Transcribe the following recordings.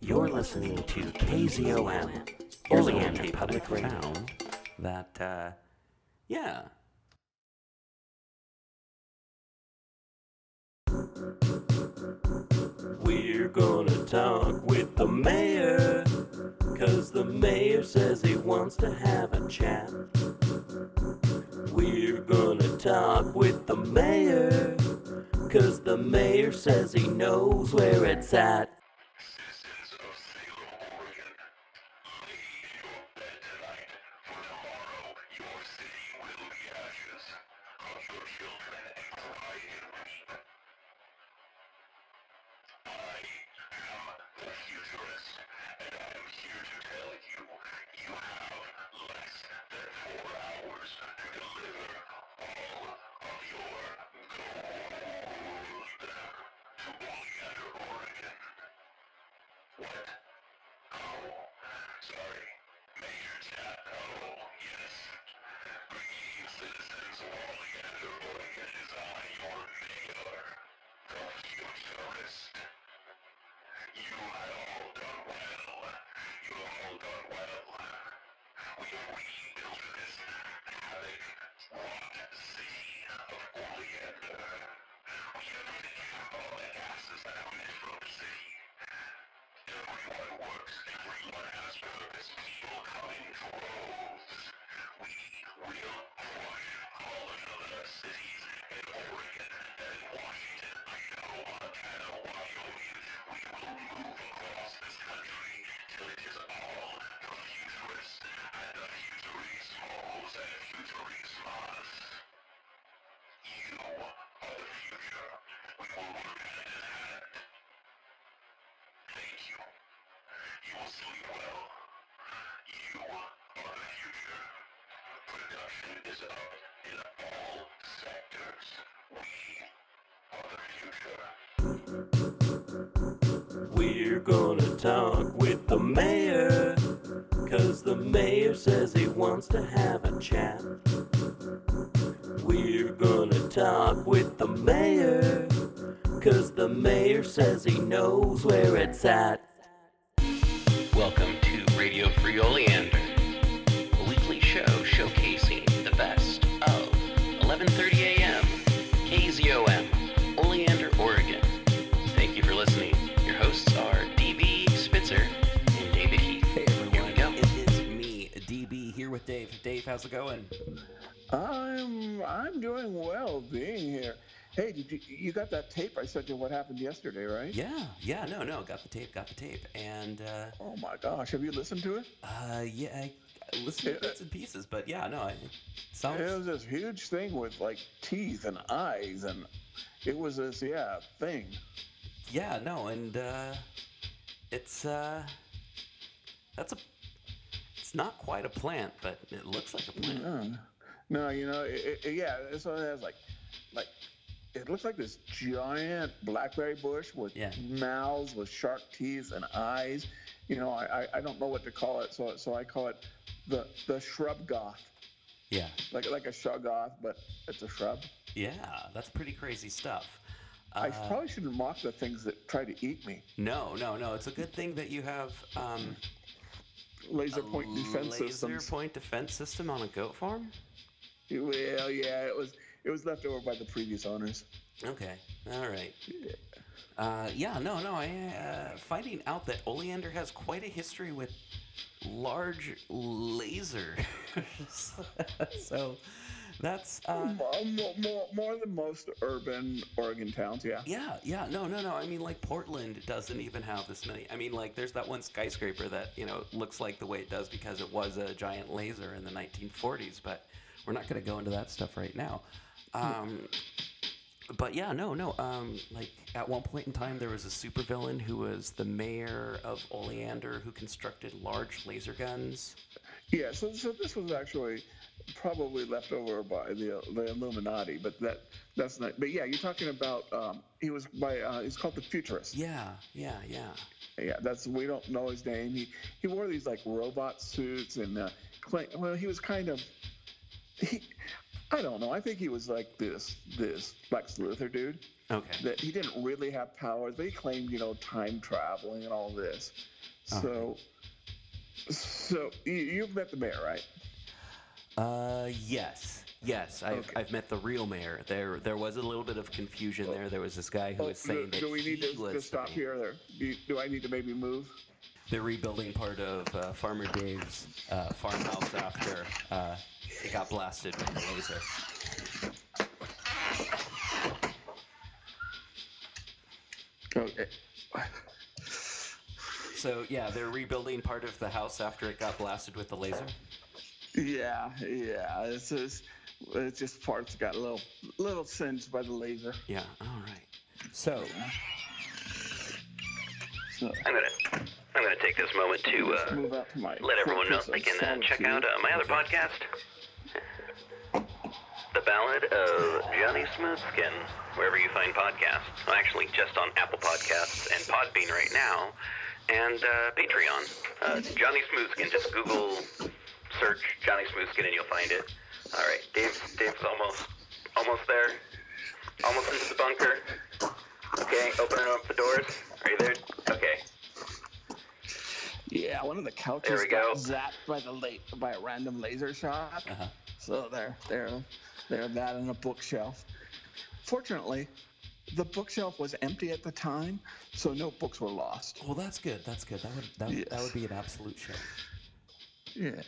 You're listening to KZOM, Oleander Public Radio. That, uh, yeah. We're gonna talk with the mayor, cause the mayor says he wants to have a chat. We're gonna talk with the mayor, cause the mayor says he knows where it's at. Mayor says he wants to have a chat. We're gonna talk with the mayor, cause the mayor says he knows where it's at. Welcome to Radio Free Oleander, a weekly show showcasing Dave. Dave, how's it going? I'm I'm doing well being here. Hey, did you you got that tape I sent you? What happened yesterday, right? Yeah, yeah, no, no, got the tape, got the tape, and uh, Oh my gosh, have you listened to it? uh, yeah, I, I listened to bits and pieces, but yeah, no, I, it sounds. It was this huge thing with like teeth and eyes, and it was this yeah thing. Yeah, no, and uh, it's uh, that's a. It's not quite a plant, but it looks like a plant. No, no, you know, it, it, yeah, this one has like like it looks like this giant blackberry bush with Yeah. mouths with sharp teeth and eyes. You know, I, I, don't know what to call it, so so I call it the the shrub goth. Yeah, like like a shoggoth, but it's a shrub. yeah, that's pretty crazy stuff. I Uh, probably shouldn't mock the things that try to eat me. no, no, no. It's a good thing that you have um, Laser point defense system. laser systems. point defense system on a goat farm. Well, yeah, it was it was left over by the previous owners. Okay, all right. Uh, yeah, no, no. I uh, finding out that Oleander has quite a history with large laser. so that's uh, More, more, more, than most urban Oregon towns, yeah. yeah, yeah. No, no, no. I mean, like Portland doesn't even have this many. I mean, like there's that one skyscraper that you know looks like the way it does because it was a giant laser in the 1940s. But we're not going to go into that stuff right now. Um, but yeah, no, no. Um, like at one point in time, there was a supervillain who was the mayor of Oleander who constructed large laser guns. Yeah, so so this was actually probably left over by the the Illuminati, but that that's not. But yeah, you're talking about um, he was by uh, he's called the Futurist. Yeah, yeah, yeah. Yeah, that's we don't know his name. He he wore these like robot suits and uh, claim, well, he was kind of he. I don't know. I think he was like this this Lex Luthor dude. Okay. That he didn't really have powers, but he claimed, you know, time traveling and all this. So, so you, you've met the mayor, right? Uh, yes. Yes, I've, Okay. I've met the real mayor. There, there was a little bit of confusion there. There was this guy who Oh, was saying do, that do we need to, to stop here? Or do, do I need to maybe move? They're rebuilding part of uh, Farmer Dave's uh, farmhouse after uh, it got blasted with the laser. Okay. So yeah, they're rebuilding part of the house after it got blasted with the laser. Yeah, yeah. It's just, it's just parts got a little, little singed by the laser. Yeah. All right. So So I'm gonna I'm gonna take this moment to let's uh, to let everyone know fortress they can uh, check out uh, my other podcast, The Ballad of Johnny Smoothskin, wherever you find podcasts. I'm actually, just on Apple Podcasts and Podbean right now, and uh, Patreon. Uh, Johnny Smoothskin. Just Google search Johnny Smoothskin and you'll find it. All right, Dave. Dave's almost almost there. Almost into the bunker. Okay, opening up the doors. Are you there? Okay. Yeah, one of the couches There we got go. zapped by the late by a random laser shot. Uh-huh. So there, there, there, that and a bookshelf. Fortunately, the bookshelf was empty at the time, so no books were lost. well, that's good. That's good. That would that, that would be an absolute shame. Yeah.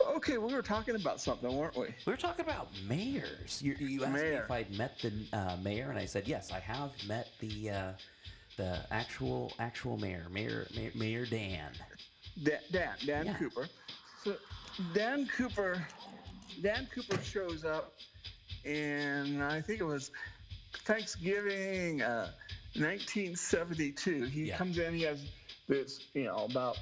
Okay, well, we were talking about something, weren't we? We were talking about mayors. You, you asked me if I'd met the uh, mayor, and I said yes. I have met the uh, the actual actual mayor, Mayor Mayor, mayor Dan. Dan, Dan, Dan Yeah. Cooper. So Dan Cooper, Dan Cooper shows up, and I think it was Thanksgiving, uh, 1972. He Yeah. comes in. He has this, you know, about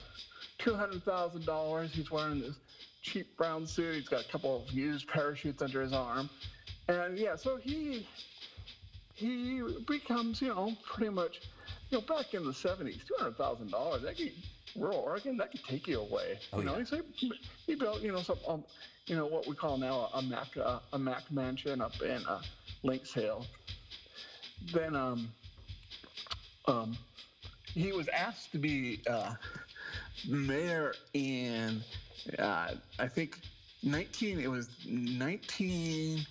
two hundred thousand dollars. He's wearing this cheap brown suit. He's got a couple of used parachutes under his arm, and yeah, so he he becomes, you know, pretty much, you know, back in the 70s, $200,000, that could, rural Oregon, that could take you away. Oh, you know, yeah. he, he built, you know, some, um, you know, what we call now a, a Mac, uh, a Mac mansion up in uh, Lynx Hill. Then, um, um, he was asked to be uh, mayor in, uh, I think, 19, it was 19.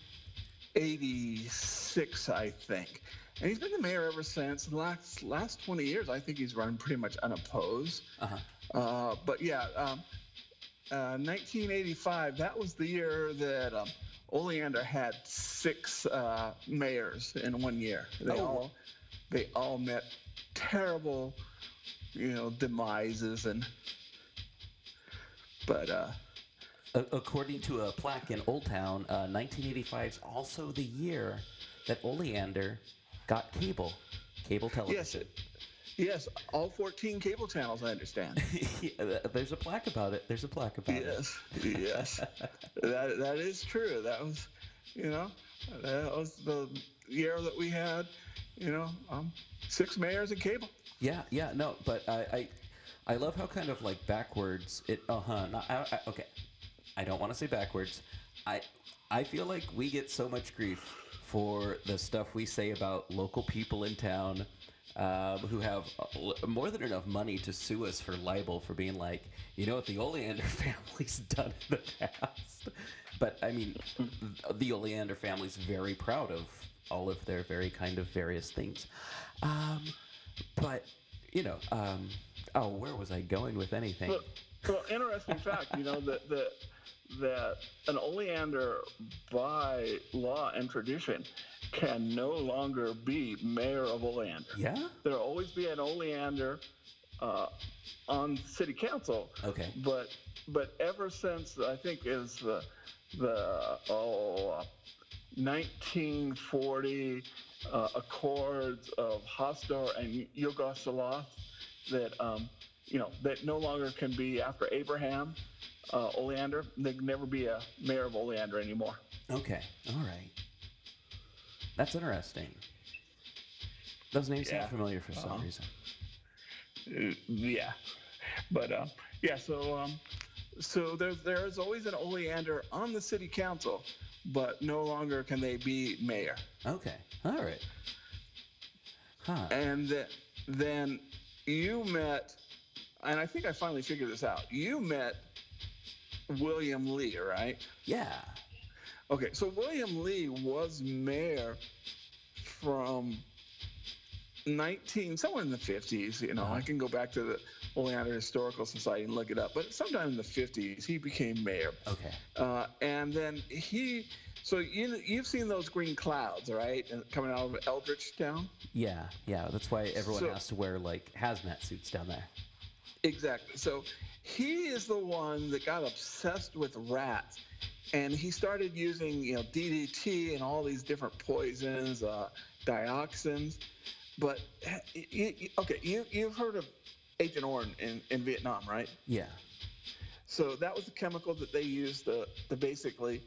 86, I think. And he's been the mayor ever since. The last last 20 years, I think he's run pretty much unopposed. Uh-huh. Uh, but yeah, um, uh, 1985, that was the year that um, Oleander had six uh, mayors in one year. They Oh. all they all met terrible, you know, demises and. But uh, A- according to a plaque in Old Town, uh, 1985 is also the year that Oleander got cable, cable television. yes, it, yes, all 14 cable channels, I understand. Yeah, There's a plaque about it. There's a plaque about it. Yes, yes, that that is true. That was, you know, that was the year that we had, you know, um, six mayors and cable. Yeah, yeah, no, but I, I, I love how kind of like backwards it. Uh huh. I, I, okay, I don't want to say backwards. I, I feel like we get so much grief for the stuff we say about local people in town. Um, who have more than enough money to sue us for libel for being like, you know what the Oleander family's done in the past. But I mean, the Oleander family's very proud of all of their very kind of various things. Um, but you know, um, oh, where was I going with anything? Well, well interesting fact, you know, that that that an oleander by law and tradition can no longer be mayor of Oleander. yeah. There'll always be an oleander uh, on city council. Okay. But but ever since I think is the the oh, 1940 uh, Accords of Hostor and Yugoslav that um, you know that no longer can be after Abraham uh, Oleander. They can never be a mayor of Oleander anymore. Okay. All right. That's interesting. Those names Yeah. sound familiar for some Uh-huh. reason. Uh, yeah, but uh, yeah. So um, So there's there's always an Oleander on the city council, but no longer can they be mayor. Okay. All right. Huh. And th- then you met, and I think I finally figured this out. You met William Lee, right? Yeah. Okay, so William Lee was mayor from 19, somewhere in the 50s. You know, Uh-huh. I can go back to the Oleander Historical Society and look it up, but sometime in the 50s, he became mayor. Okay. Uh, and then he, so you, you've seen those green clouds, right? And coming out of Eldridge Town? Yeah. Yeah. That's why everyone So- has to wear like hazmat suits down there. Exactly. So he is the one that got obsessed with rats, and he started using you know DDT and all these different poisons, uh, dioxins. But you, okay, you you've heard of Agent Orange in, in Vietnam, right? Yeah. So that was the chemical that they used to, to basically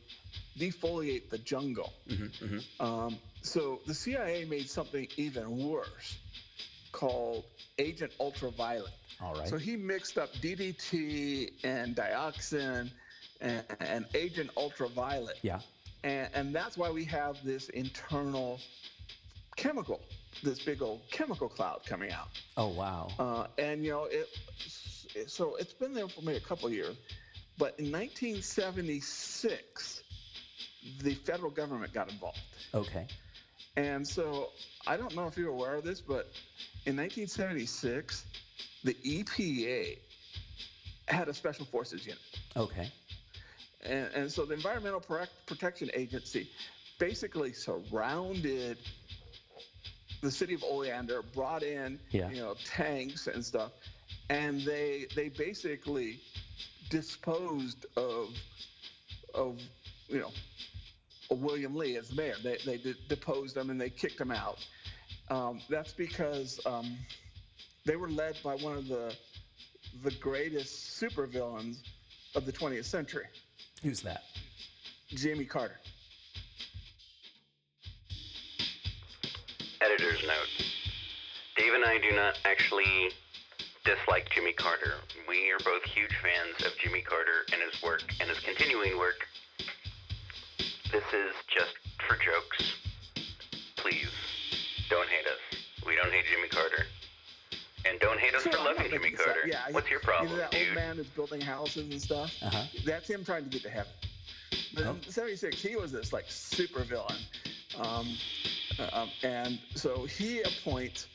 defoliate the jungle. Mm-hmm, mm-hmm. Um, so the CIA made something even worse called Agent Ultraviolet. All right. So he mixed up DDT and dioxin and, and Agent Ultraviolet. yeah. And, and that's why we have this internal chemical, this big old chemical cloud coming out. Oh wow. Uh, and, you know, it, so it's been there for maybe a couple of years. But in 1976, the federal government got involved. Okay. And so I don't know if you're aware of this, but in 1976, the EPA had a special forces unit. Okay. And, and so the Environmental Protection Agency basically surrounded the city of Oleander, brought in, Yeah. you know, tanks and stuff, and they they basically disposed of of you know William Lee as mayor. They they de- deposed him and they kicked him out. Um, that's because um, they were led by one of the the greatest supervillains of the 20th century. Who's that? Jimmy Carter. Editor's note. Dave and I do not actually dislike Jimmy Carter. We are both huge fans of Jimmy Carter and his work and his continuing work. This is just for jokes. Please, don't hate us. We don't hate Jimmy Carter. And don't hate us So for I'm loving Jimmy making this up. Carter. Yeah, What's your You problem, know that dude? old man that's building houses and stuff? Uh huh. That's him trying to get to heaven. But Oh. in 76, he was this like super villain. Um, um, and so he appoints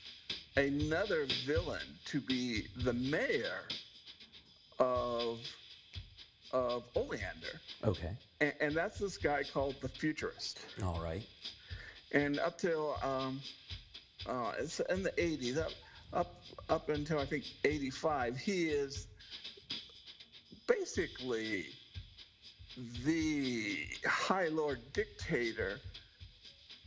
another villain to be the mayor of of Oleander. Okay. And, and that's this guy called the Futurist. All right. and up till um, uh, it's in the 80s, up up up until I think 85, he is basically the High Lord dictator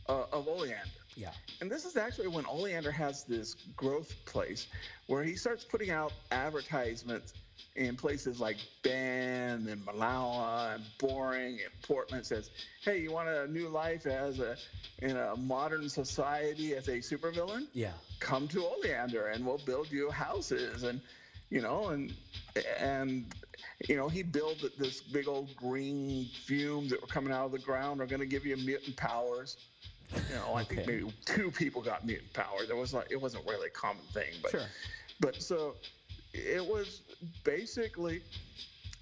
uh, of Oleander. Yeah. And this is actually when Oleander has this growth place where he starts putting out advertisements in places like Bend and Molalla and Boring and Portland says, hey, you want a new life as a in a modern society as a supervillain? Yeah. Come to Oleander and we'll build you houses and you know and and you know he built this big old green fumes that were coming out of the ground are going to give you mutant powers. You know, I think maybe two people got mutant powers. It was like it wasn't really a common thing, but Sure. but so it was basically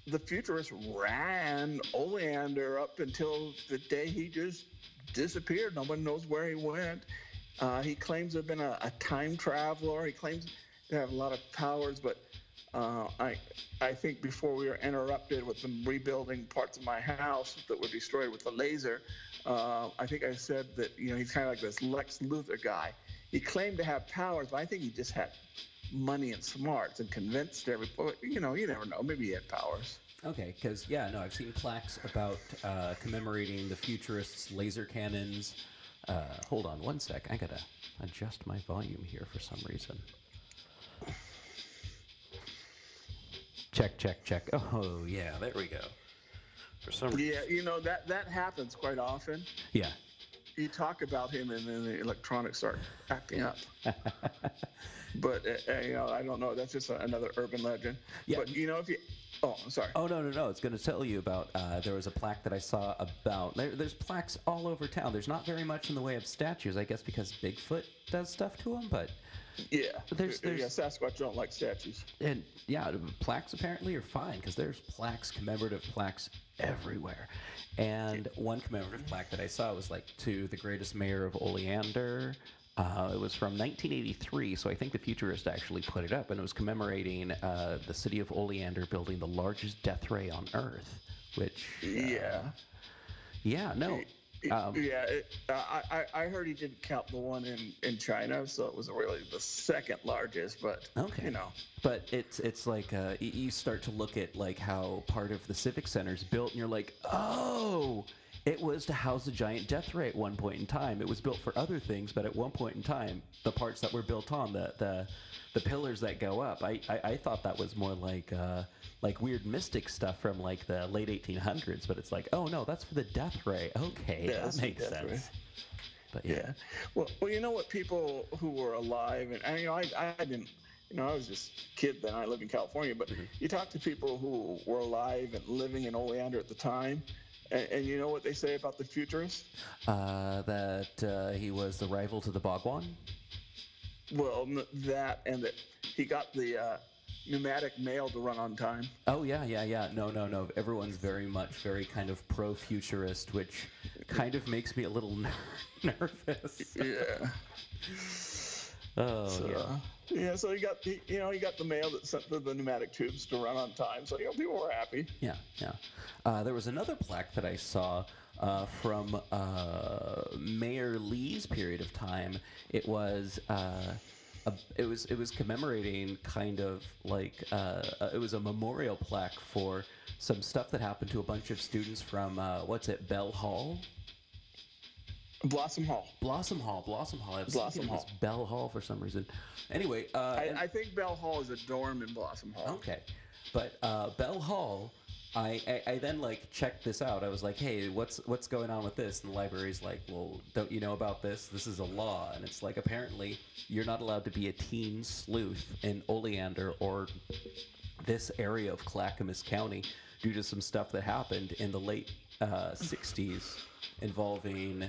the futurist ran Oleander up until the day he just disappeared. No one knows where he went. Uh, he claims to have been a, a time traveler. He claims to have a lot of powers, but uh, I I think before we were interrupted with them rebuilding parts of my house that were destroyed with the laser, uh, I think I said that you know he's kind of like this Lex Luthor guy. He claimed to have powers, but I think he just had money and smarts and convinced everybody. You know, you never know. Maybe he had powers. Okay, because yeah, no, I've seen plaques about uh, commemorating the futurists' laser cannons. Uh, hold on one sec, I gotta adjust my volume here for some reason. Check, check, check. Oh yeah, there we go. For some reason. Yeah, you know that that happens quite often. Yeah. you talk about him, and then the electronics start acting up. but uh, uh, you know, I don't know. That's just a, another urban legend. Yeah. But you know, if you, oh, I'm sorry. Oh no no no! It's going to tell you about. Uh, there was a plaque that I saw about. There, there's plaques all over town. There's not very much in the way of statues, I guess, because Bigfoot does stuff to them. But yeah. but there's, yeah, Sasquatch don't like statues. and yeah, plaques apparently are fine because there's plaques, commemorative plaques everywhere. And one commemorative plaque that I saw was like to the greatest mayor of Oleander. Uh, it was from 1983, so I think the futurist actually put it up, and it was commemorating uh, the city of Oleander building the largest death ray on Earth. Which, uh, Yeah. yeah, no, um, yeah, it, I, I heard he didn't count the one in, in China, so it was really the second largest. But Okay. you know, But it's it's like uh, you start to look at like how part of the civic center is built, and you're like, oh, it was to house the giant death ray at one point in time. It was built for other things, but at one point in time, the parts that were built on the the, the pillars that go up, I, I, I thought that was more like uh, like weird mystic stuff from like the late 1800s. But it's like, oh no, that's for the death ray. Okay, Yeah, that makes death ray. sense. But yeah. yeah. Well, well, you know what? People who were alive, and, and you know, I, I didn't. You know, I was just a kid then. I lived in California, but Mm-hmm. you talk to people who were alive and living in Oleander at the time, and, and you know what they say about the futurist? Uh, that uh, he was the rival to the Bhagwan. Well, that and that he got the uh, pneumatic mail to run on time. Oh yeah, yeah, yeah. No, no, no. Everyone's very much very kind of pro-futurist, which kind of makes me a little ner- nervous. Yeah. Oh So, yeah. Yeah, so he got he, you know he got the mail that sent the, the pneumatic tubes to run on time. So you know people were happy. Yeah, yeah. Uh, there was another plaque that I saw uh, from uh, Mayor Lee's period of time. It was. Uh, a, it was it was commemorating kind of like uh, uh, it was a memorial plaque for some stuff that happened to a bunch of students from what's it Bell Hall Blossom Hall. Blossom Hall Blossom Hall I was Blossom thinking it was Bell Hall for some reason anyway uh, I, and- I think Bell Hall is a dorm in Blossom Hall. Okay, but uh, Bell Hall, I, I I then like checked this out. I was like, hey, what's what's going on with this? And the library's like, well, don't you know about this? This is a law, and it's like apparently you're not allowed to be a teen sleuth in Oleander or this area of Clackamas County due to some stuff that happened in the late uh, 60s involving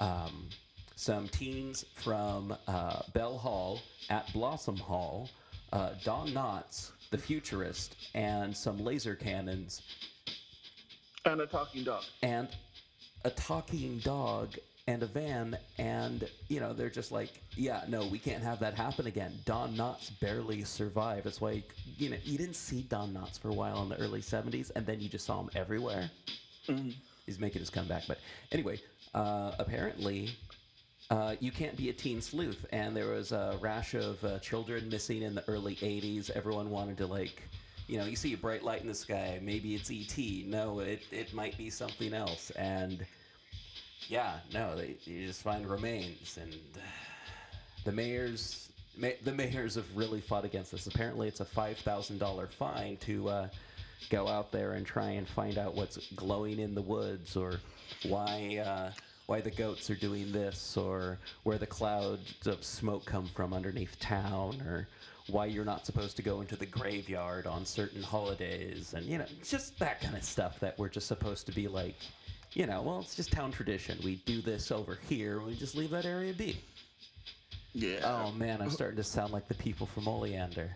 um, some teens from uh, Bell Hall at Blossom Hall, uh, Don Knotts, the futurist, and some laser cannons, And a talking dog. and a talking dog and a van and you know they're just like yeah no we can't have that happen again. Don knotts barely survived. That's why you know you didn't see don knotts for a while in the early 70s and then you just saw him everywhere. He's making his comeback. But anyway uh, apparently uh, you can't be a teen sleuth. And there was a rash of uh, children missing in the early 80s everyone wanted to like you know you see a bright light in the sky. Maybe it's et no it, it might be something else. And yeah no they, you just find remains. And the mayors ma- the mayors have really fought against this. Apparently it's a $5000 fine to uh, go out there and try and find out what's glowing in the woods or why uh, why the goats are doing this or where the clouds of smoke come from underneath town or why you're not supposed to go into the graveyard on certain holidays and you know just that kind of stuff that we're just supposed to be like you know well it's just town tradition. We do this over here. We just leave that area be Yeah. oh man i'm starting to sound like the people from oleander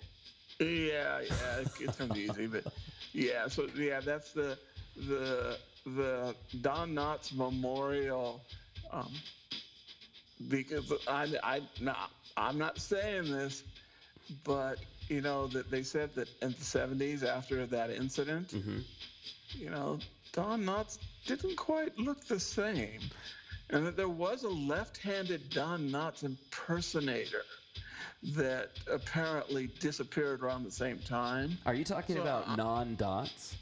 Yeah, yeah, it, it comes easy, but yeah. So yeah, that's the the the Don Knotts Memorial. Um, because I I not I'm not saying this, but you know that they said that in the 70s after that incident, hmm you know, Don Knotts didn't quite look the same. And that there was a left handed Don Knotts impersonator that apparently disappeared around the same time. are you talking So, about uh, Don Knotts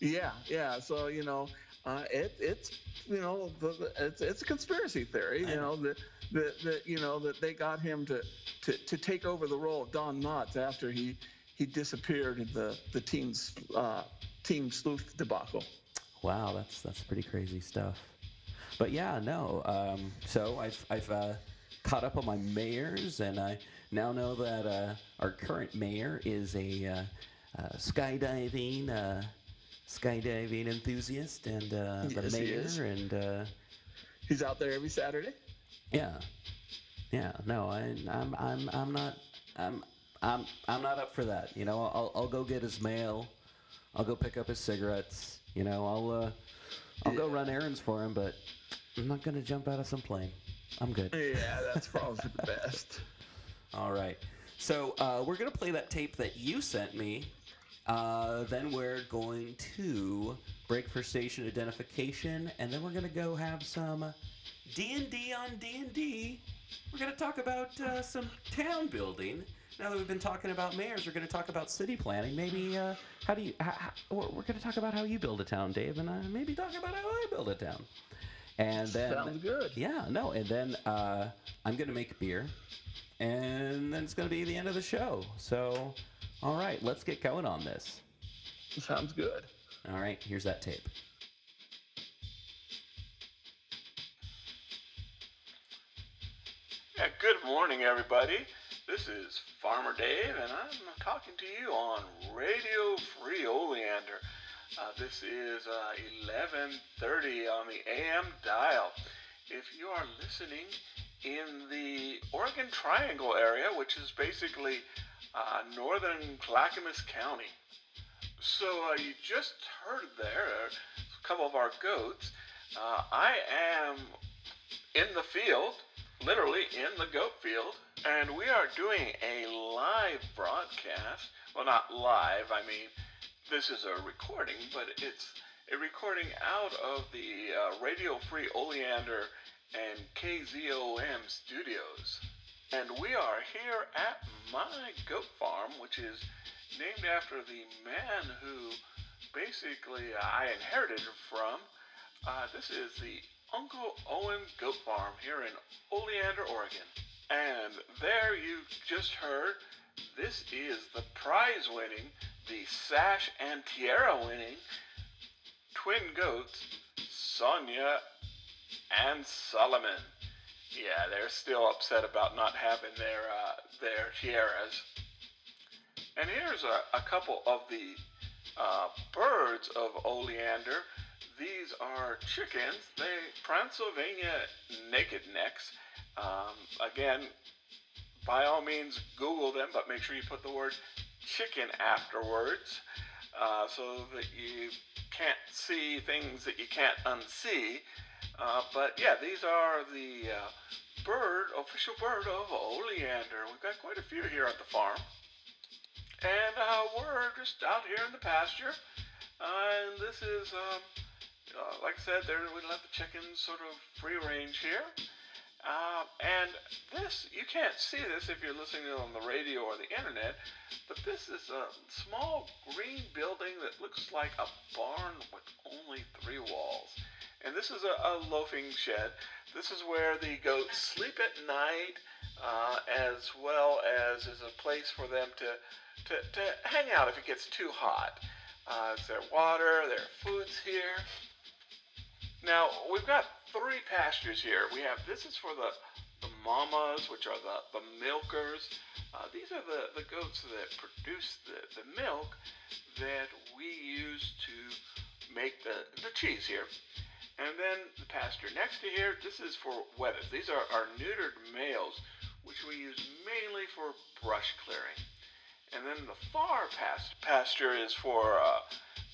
Yeah, yeah. So, you know, uh, it, it's, you know, the, the, it's, it's a conspiracy theory, you know, that, that, that, you know, that they got him to, to, to take over the role of Don Knotts after he, he disappeared in the, the team's, uh, team sleuth debacle. Wow, that's that's pretty crazy stuff. but yeah, no. Um, so I've I've uh, caught up on my mayors, and I now know that uh, our current mayor is a uh, uh, skydiving uh, skydiving enthusiast, and uh, the Yes, he mayor, and uh, He's out there every Saturday. yeah, yeah. No, I, I'm I'm I'm not I'm I'm I'm not up for that. You know, I'll I'll go get his mail. I'll go pick up his cigarettes. You know, I'll uh, I'll go run errands for him, but I'm not gonna jump out of some plane. I'm good. Yeah, that's probably the best. All right. So uh, we're gonna play that tape that you sent me. Uh, then we're going to break for station identification, and then we're gonna go have some D and D on D and D. We're gonna talk about uh, some town building. Now that we've been talking about mayors, we're gonna talk about city planning. Maybe uh, how do you? How, how, we're we're gonna talk about how you build a town, Dave, and uh, maybe talk about how I build a town. And then Sounds good. yeah, no, and then uh, I'm gonna make beer, and then it's gonna be the end of the show. So, all right, let's get going on this. Sounds good. All right, here's that tape. Yeah, good morning, everybody. This is Farmer Dave, and I'm talking to you on Radio Free Oleander. Uh, this is uh, 11:30 on the AM dial. If you are listening in the Oregon Triangle area, which is basically uh, northern Clackamas County, so uh, you just heard there a couple of our goats. Uh, I am in the field, literally in the goat field, and we are doing a live broadcast. Well, not live, I mean, this is a recording, but it's a recording out of the uh, Radio Free Oleander and KZOM studios. And we are here at my goat farm, which is named after the man who basically I inherited from. Uh, this is the Uncle Owen Goat Farm here in Oleander, Oregon. And there you just heard, this is the prize winning, the Sash and Tiara winning twin goats, Sonia and Solomon. Yeah, they're still upset about not having their uh, their tiaras. And here's a, a couple of the uh, birds of Oleander. These are chickens. They Transylvania naked necks. Um, again, by all means, Google them, but make sure you put the word chicken afterwards, uh, so that you can't see things that you can't unsee. Uh, but yeah, these are the uh, bird, official bird of Oleander. We've got quite a few here at the farm. And uh, we're just out here in the pasture. Uh, and this is, um, uh, like I said, there we let the chickens sort of free range here. Uh, and this, you can't see this if you're listening on the radio or the internet, but this is a small green building that looks like a barn with only three walls. And this is a, a loafing shed. This is where the goats sleep at night, uh, as well as is a place for them to, to, to hang out if it gets too hot. Uh, there water? There are foods here. Now we've got three pastures here. We have this is for the the mamas, which are the the milkers. Uh, these are the the goats that produce the the milk that we use to make the the cheese here. And then the pasture next to here, this is for wethers. These are our neutered males, which we use mainly for brush clearing. And then the far past pasture is for uh,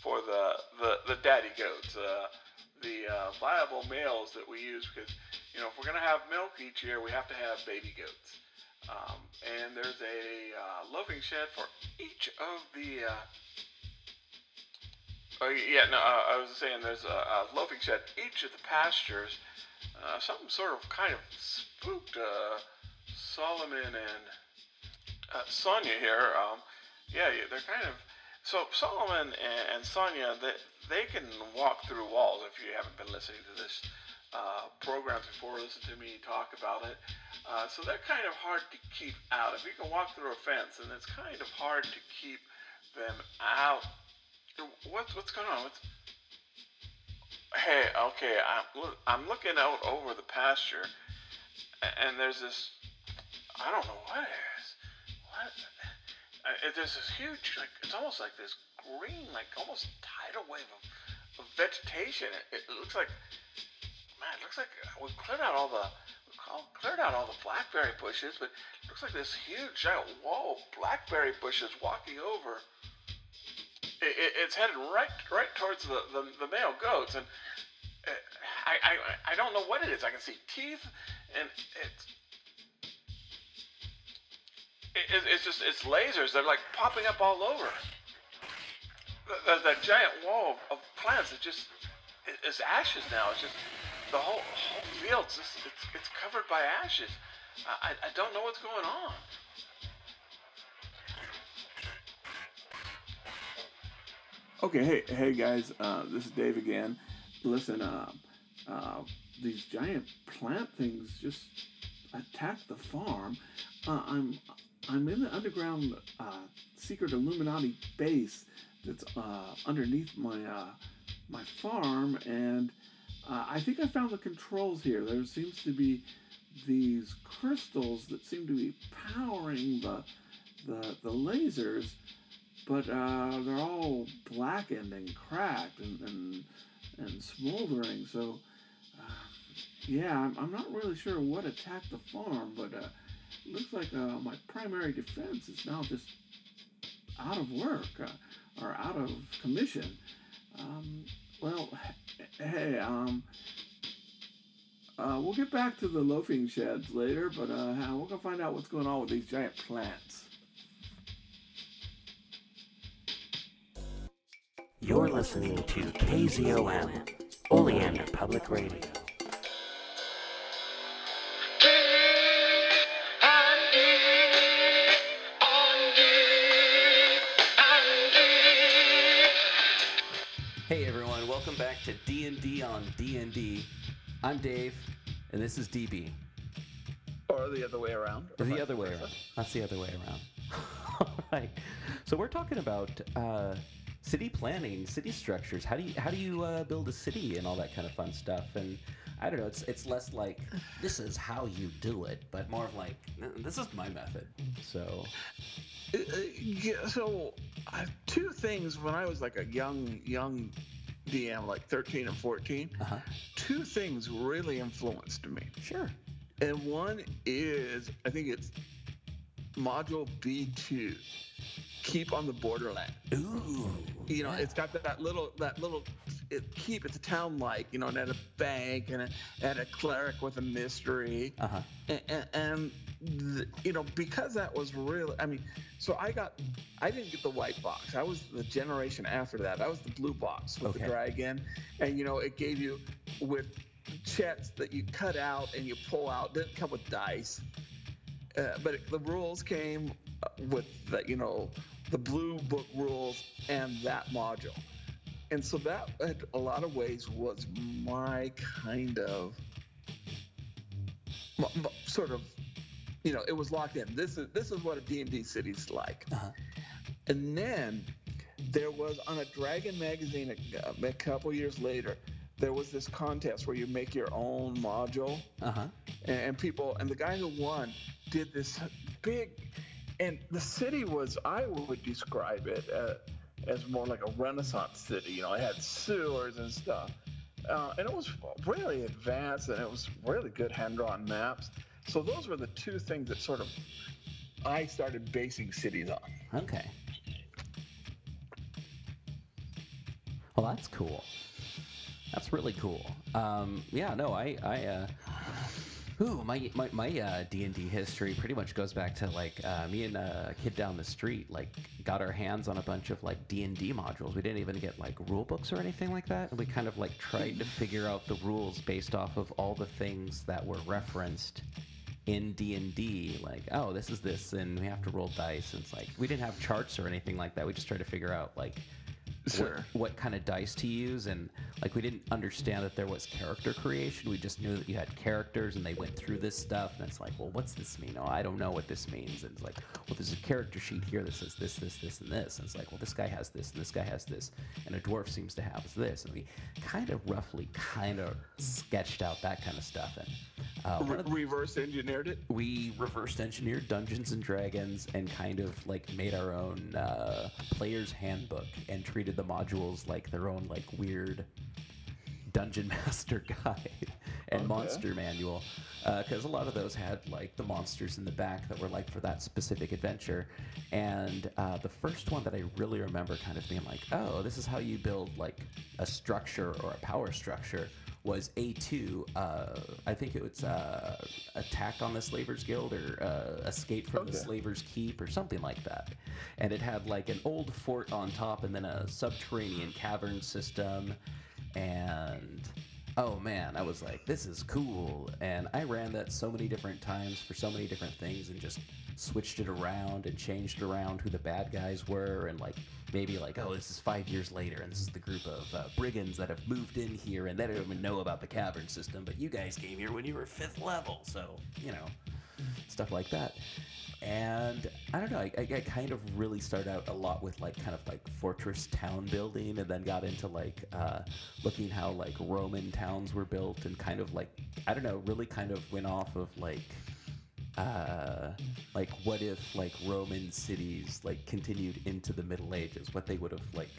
for the, the the daddy goats. Uh, the uh, viable males that we use because you know if we're going to have milk each year we have to have baby goats. Um, and there's a uh, loafing shed for each of the uh, oh yeah no uh, I was saying there's a, a loafing shed each of the pastures uh, something sort of kind of spooked uh, Solomon and Sonia here. Um, yeah, they're kind of so Solomon and, Sonia, they, they can walk through walls. If you haven't been listening to this uh, program before, listen to me talk about it. Uh, so they're kind of hard to keep out. If you can walk through a fence, and it's kind of hard to keep them out. What's what's going on? What's, Hey, okay, I'm I'm looking out over the pasture, and there's this. I don't know what it is. What? Uh, There's this huge, like it's almost like this green, like almost tidal wave of, of vegetation. It, it looks like, man, it looks like we've cleared out all the, call- cleared out all the blackberry bushes, but it looks like this huge giant wall of blackberry bushes walking over. It, it, it's headed right, right towards the, the, the male goats, and uh, I, I, I don't know what it is. I can see teeth, and it's. It, it- it's just it's lasers. They're like popping up all over. That, giant wall of, plants. It just it, it's ashes now. It's just the whole whole field's just it's it's covered by ashes. I, I- I don't know what's going on. Okay, hey, hey guys, uh, this is Dave again. Listen, uh, uh, these giant plant things just attacked the farm. Uh, I'm I'm in the underground uh, secret Illuminati base that's uh, underneath my uh, my farm, and uh, I think I found the controls here. There seems to be these crystals that seem to be powering the the, the lasers but uh, they're all blackened and cracked and, and, and smoldering. So, uh, yeah, I'm, I'm not really sure what attacked the farm, but looks like uh, my primary defense is now just out of work uh, or out of commission. Um, well, hey, um, uh, we'll get back to the loafing sheds later, but uh, we're gonna find out what's going on with these giant plants. You're listening to KZOM, Oleander Public Radio. D&D. I'm Dave, and this is DB. Or the other way around. or The other way around. That's the other way around. All right. So we're talking about uh, city planning, city structures. How do you how do you uh, build a city and all that kind of fun stuff? And I don't know. It's it's less like this is how you do it, but more of like this is my method. So Uh, uh, yeah, so uh, two things when I was like a young young DM, like 13 and 14, uh-huh. two things really influenced me. sure. And one is I think it's module B2. Keep on the borderland. Ooh. You know, yeah. it's got that, little that little it keep it's a town like, you know, and at a bank and a, and a cleric with a mystery uh-huh. and, and, and th- you know because that was really i mean so i got i didn't get the white box. I was the generation after that. I was the blue box with Okay. the dragon. And you know it gave you with checks that you cut out and you pull out didn't come with dice. Uh, but it, the rules came with the you know the blue book rules and that module. And so that in a lot of ways was my kind of m- m- sort of you know it was locked in. This is this is what a d&d city's like. Uh-huh. and then there was on a dragon magazine a, a couple years later there was this contest where you make your own module. Uh-huh. and, and people and the guy who won did this big and the city was i would describe it uh, as more like a renaissance city you know it had sewers and stuff. Uh, and it was really advanced and it was really good hand-drawn maps so those were the two things that sort of i started basing cities on Okay. Well, that's cool. That's really cool. Um, yeah, no, I, I, uh, ooh, my, my, my uh, D&D history pretty much goes back to like uh, me and a kid down the street like got our hands on a bunch of like D&D modules. We didn't even get like rule books or anything like that. And we kind of like tried to figure out the rules based off of all the things that were referenced in D&D like oh this is this and we have to roll dice and it's like we didn't have charts or anything like that. We just tried to figure out like Sure. what, what kind of dice to use and like we didn't understand that there was character creation. We just knew that you had characters and they went through this stuff, and it's like, well, what's this mean? Oh, I don't know what this means. And it's like, well, there's a character sheet here that says this, this, this, and this. And it's like, well, this guy has this, and this guy has this, and a dwarf seems to have this. And we kind of roughly, kind of sketched out that kind of stuff. And uh, Re- the- reverse engineered it. we reversed engineered Dungeons and Dragons and kind of like made our own uh, player's handbook and treated the modules like their own like weird dungeon master guide and Okay. monster manual because a lot of those had like the monsters in the back that were like for that specific adventure and uh, the first one that i really remember kind of being like oh this is how you build like a structure or a power structure was A2. Uh, I think it was uh, Attack on the Slavers Guild or uh, Escape from the Slavers Keep or something like that. And it had like an old fort on top and then a subterranean cavern system. And oh man, I was like, this is cool. And I ran that so many different times for so many different things and just switched it around and changed around who the bad guys were and like maybe like oh this is five years later and this is the group of uh, brigands that have moved in here and they don't even know about the cavern system but you guys came here when you were fifth level so you know stuff like that. And i don't know I, I, kind of really started out a lot with like kind of like fortress town building and then got into like uh, looking how like roman towns were built and kind of like i don't know really kind of went off of like uh, like what if like Roman cities like continued into the Middle Ages, what they would have like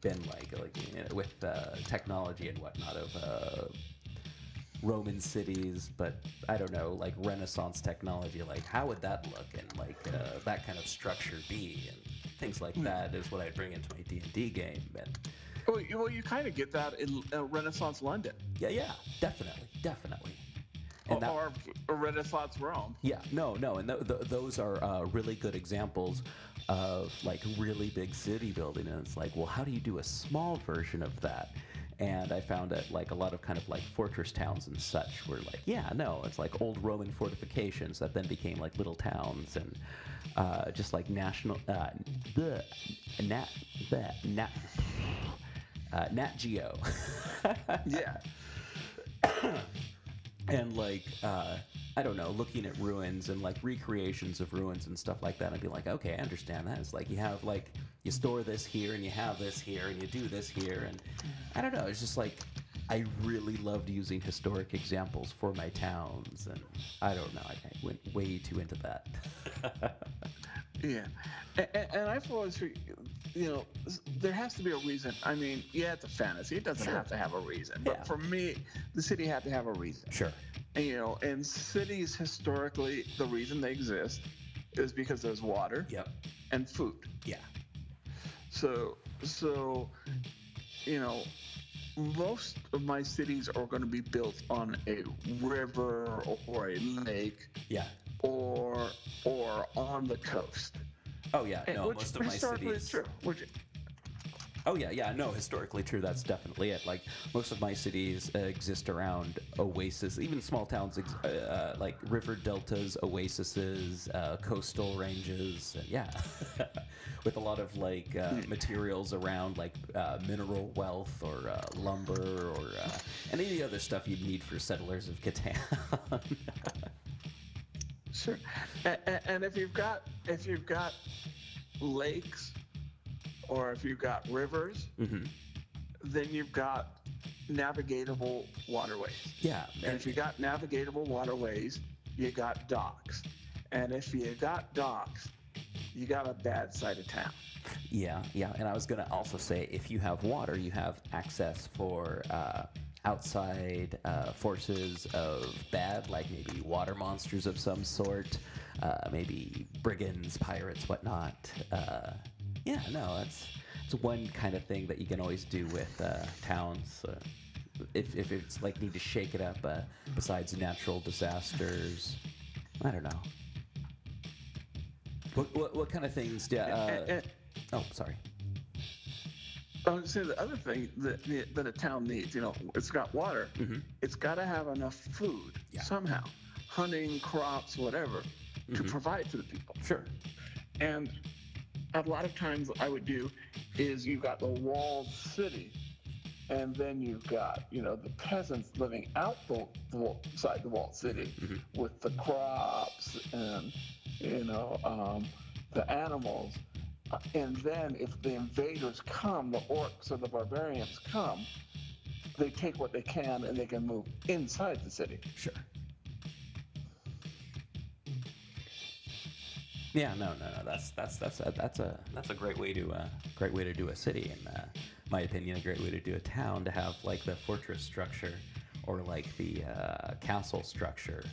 been like, like you know, with uh, technology and whatnot of uh, Roman cities, but I don't know, like Renaissance technology, like how would that look and like uh, that kind of structure be and things like that is what I bring into my D and D game and Well, you, well, you kind of get that in uh, Renaissance London yeah, yeah, definitely, definitely. or, And that- or, or Renaissance Rome. Yeah, no, no, and th- th- those are uh, really good examples of like really big city building, and it's like, well, how do you do a small version of that? And I found that like a lot of kind of like fortress towns and such were like, yeah, no, it's like old Roman fortifications that then became like little towns and uh, just like national, uh, the nat, the nat, uh, Nat Geo. Yeah. and like uh, I don't know, looking at ruins and like recreations of ruins and stuff like that, I'd be like, okay, I understand that. It's like you have like you store this here and you have this here and you do this here and I don't know. It's just like I really loved using historic examples for my towns and I don't know. I, I went way too into that. Yeah, and, and I've always, you know, there has to be a reason. I mean, yeah, it's a fantasy; it doesn't Sure. have to have a reason. But Yeah. for me, the city had to have a reason. sure. And, you know, and cities historically, the reason they exist is because there's water Yep. and food. Yeah. So, so, you know, most of my cities are going to be built on a river or a lake Yeah. or or on the coast. Oh yeah. And No, which most of my cities. true. Which, Oh yeah, yeah, no, historically true. That's definitely it. Like most of my cities uh, exist around oases, even small towns, ex- uh, uh, like river deltas, oases, uh, coastal ranges. and yeah, with a lot of like uh, materials around, like uh, mineral wealth or uh, lumber or uh, any of the other stuff you'd need for settlers of Catan. Sure. And, and if you've got if you've got lakes or if you've got rivers, hmm then you've got navigatable waterways. Yeah, And if you got navigatable waterways, you got docks. And if you got docks, you got a bad side of town. Yeah, yeah, and I was gonna also say if you have water, you have access for uh, outside uh, forces of bad, like maybe water monsters of some sort, uh, maybe brigands, pirates, whatnot. Uh, yeah, no, that's it's one kind of thing that you can always do with uh, towns. Uh, if, if it's like need to shake it up, uh, besides natural disasters, I don't know. What, what, what kind of things do? Uh, oh, sorry. I would say the other thing that that a town needs, you know, it's got water. Mhm. It's got to have enough food Yeah. somehow, hunting, crops, whatever, to Mhm. provide to the people. Sure. And a lot of times, what I would do is you've got the walled city, and then you've got you know the peasants living outside the the side the walled city Mm-hmm. with the crops and you know um, the animals. And then if the invaders come, the orcs or the barbarians come, they take what they can and they can move inside the city. Sure. Yeah, no, no, no. That's that's that's a, that's a that's a great way to uh, great way to do a city, in uh, my opinion, a great way to do a town to have like the fortress structure or like the uh, castle structure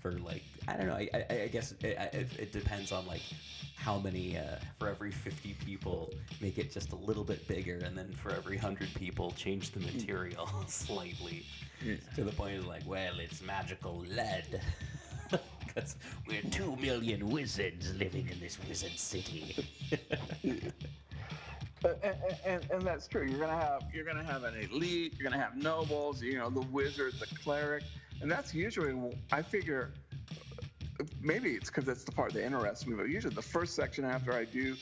for like I don't know. I, I, I guess it, it, it depends on like how many uh, for every 50 people make it just a little bit bigger and then for every 100 people change the material slightly to the point of like well it's magical lead because we're two million wizards living in this wizard city and, and, and that's true. You're gonna have you're gonna have an elite. You're gonna have nobles. You know, the wizard, the cleric, and that's usually I figure. Maybe it's because that's the part that interests me, but usually the first section after I do,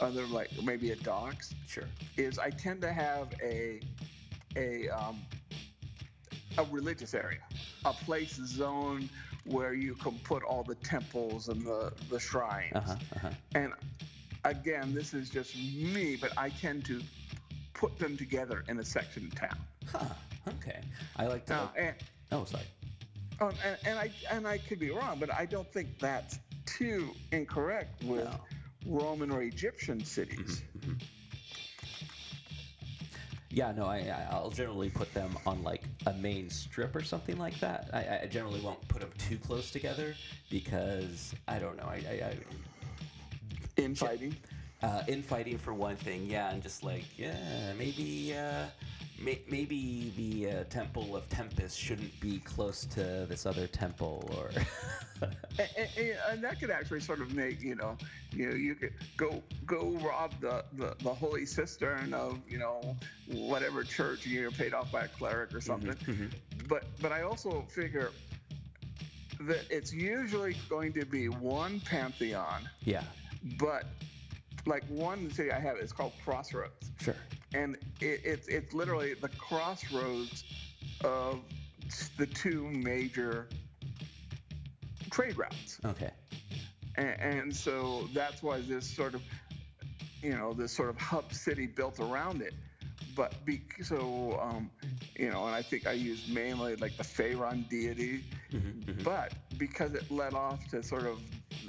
other like maybe a docs, sure is I tend to have a a um, a religious area, a place zone where you can put all the temples and the the shrines. uh-huh uh-huh And again, this is just me, but I tend to put them together in a section of town. huh okay i like to Now, and, oh sorry um, and, and I and I could be wrong, but I don't think that's too incorrect with No. Roman or Egyptian cities. Yeah, no, I- I'll generally put them on like a main strip or something like that. I, I generally won't put them too close together because I don't know. I, I, Infighting. Uh, infighting for one thing, yeah, and just like yeah, maybe uh, may, maybe the uh, Temple of Tempest shouldn't be close to this other temple, or and, and, and that could actually sort of make you know you know you could go go rob the, the, the holy cistern of you know whatever church you're paid off by a cleric or something. But but i also figure that it's usually going to be one pantheon. Yeah, but like one city i have is called crossroads. Sure, and it, it's it's literally the crossroads of the two major trade routes. Okay, and, and so that's why this sort of you know this sort of hub city built around it but be, so um, you know and i think i used mainly like the Pharaon deity. Mm-hmm, but because it led off to sort of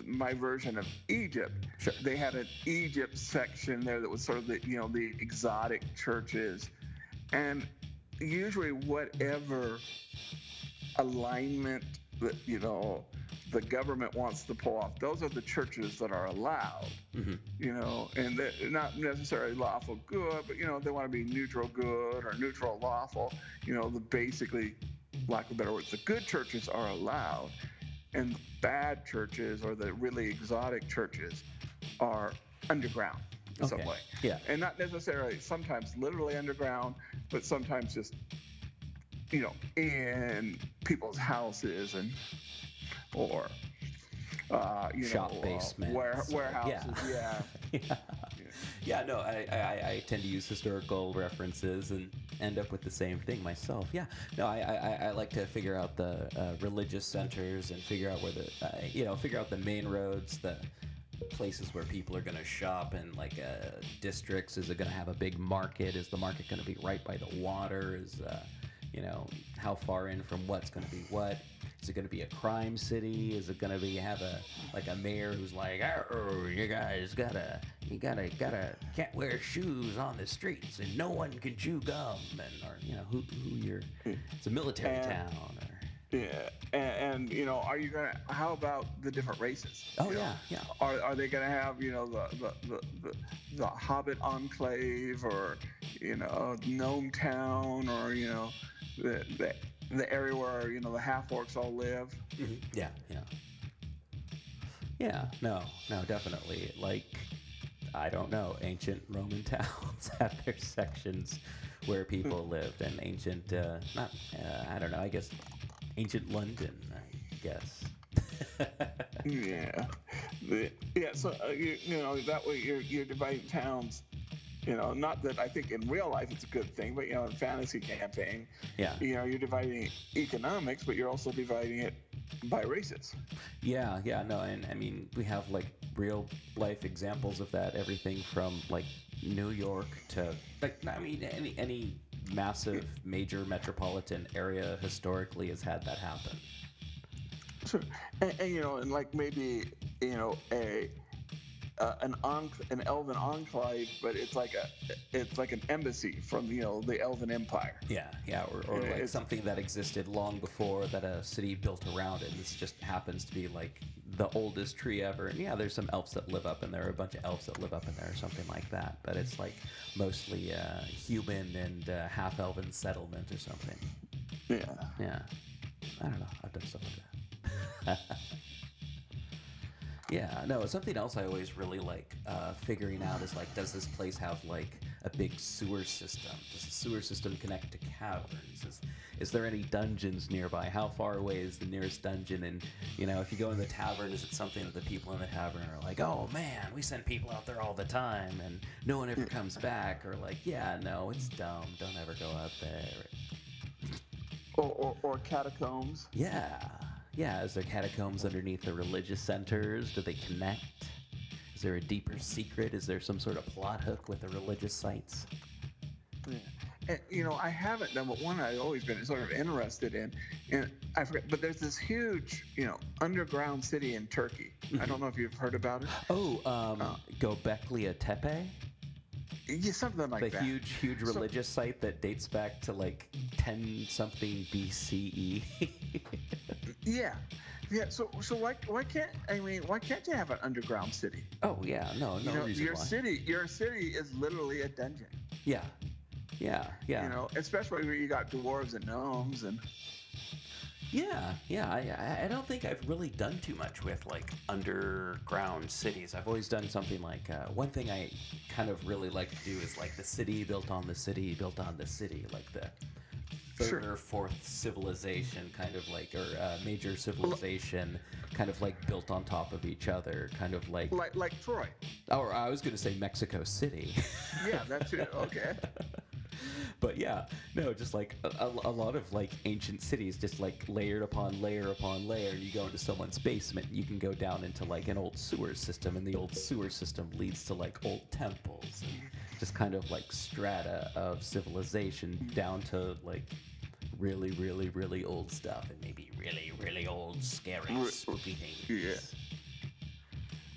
my version of egypt Sure. they had an egypt section there that was sort of the you know the exotic churches. And usually whatever alignment that you know the government wants to pull off. Those are the churches that are allowed hmm you know and they're not necessarily lawful good but you know they want to be neutral good or neutral lawful you know the basically lack of better words the good churches are allowed and the bad churches or the really exotic churches are underground in some way. Yeah, and not necessarily sometimes literally underground, but sometimes just you know in people's houses and or uh, you Shop know uh, ware, or- warehouses. yeah. Yeah. yeah. Yeah, no, I, I, I tend to use historical references and end up with the same thing myself. Yeah, no, I, I, I like to figure out the uh, religious centers and figure out where the, uh, you know, figure out the main roads, the places where people are going to shop and like uh, districts. Is it going to have a big market? Is the market going to be right by the water? Is, uh, you know, how far in from what's going to be what? Is it going to be a crime city? Is it going to be have a like a mayor who's like, oh, you guys gotta, you gotta, gotta can't wear shoes on the streets and no one can chew gum and or you know who who you're. Hmm. It's a military And- town or. Yeah, and, and you know, are you gonna? How about the different races? Oh You know, yeah, yeah. Are, are they gonna have you know the the, the, the the Hobbit enclave or you know Gnome Town or you know the the, the area where you know the half orcs all live? Mhm. Yeah, yeah. Yeah, no, no, definitely. Like, I don't know, ancient Roman towns have their sections where people lived, and ancient, uh, not, uh, I don't know, I guess ancient London, I guess. Yeah, The- yeah. So uh, you, you know that way you're you're dividing towns You know, not that I think in real life it's a good thing, but you know, in fantasy campaign, Yeah. you know, you're dividing economics, but you're also dividing it by races. Yeah, yeah, no, and I mean we have like real life examples of that. Everything from like New York to like I mean any any massive major metropolitan area historically has had that happen. Sure. And, and you know, and like maybe you know a uh, an enc- an elven enclave, but it's like a it's like an embassy from you know the Elven Empire. Yeah, yeah, or, or like it's- something that existed long before that a city built around it. This just happens to be like the oldest tree ever. And yeah, there's some elves that live up in there, a bunch of elves that live up in there, or something like that. But it's like mostly uh, human and uh, half elven settlement or something. Yeah. Yeah. I don't know. I've done stuff like that. yeah, no, something else I always really like uh, figuring out is like, does this place have like a big sewer system? Does the sewer system connect to caverns? Is, is there any dungeons nearby? How far away is the nearest dungeon? And, you know, if you go in the tavern, is it something that the people in the tavern are like, oh man, we send people out there all the time and no one ever comes back? Or like, yeah, no, it's dumb. Don't ever go out there. Or, or, or catacombs. Yeah. Yeah. Is there catacombs underneath the religious centers? Do they connect? Is there a deeper secret? Is there some sort of plot hook with the religious sites? Yeah. And, you know, I haven't done, but one I've always been sort of interested in, and I forget, but there's this huge, you know, underground city in Turkey. I don't know if you've heard about it. Oh, um, Oh. Gobekli Tepe, Yeah, something like the that. The huge, huge So- religious site that dates back to like ten something BCE. Yeah, yeah. So, so why, why can't I mean, why can't you have an underground city? oh yeah, no, no you know, reason your why. city, your city is literally a dungeon. Yeah, yeah, yeah. You know, especially where you got dwarves and gnomes and. Yeah, yeah. I, I- I don't think I've really done too much with like underground cities. I've always done something like uh, one thing I kind of really like to do is like the city built on the city built on the city, like the third Sure. or fourth civilization, kind of like or uh, major civilization, kind of like built on top of each other, kind of like. Like, like Troy. Or I was going to say Mexico City. Yeah, that's it. Okay. but yeah, no, just like a, a, a lot of like ancient cities, just like layered upon layer upon layer. You go into someone's basement, you can go down into like an old sewer system, and the old sewer system leads to like old temples, and just kind of like strata of civilization down to like really, really, really old stuff, and maybe really, really old, scary, spooky things.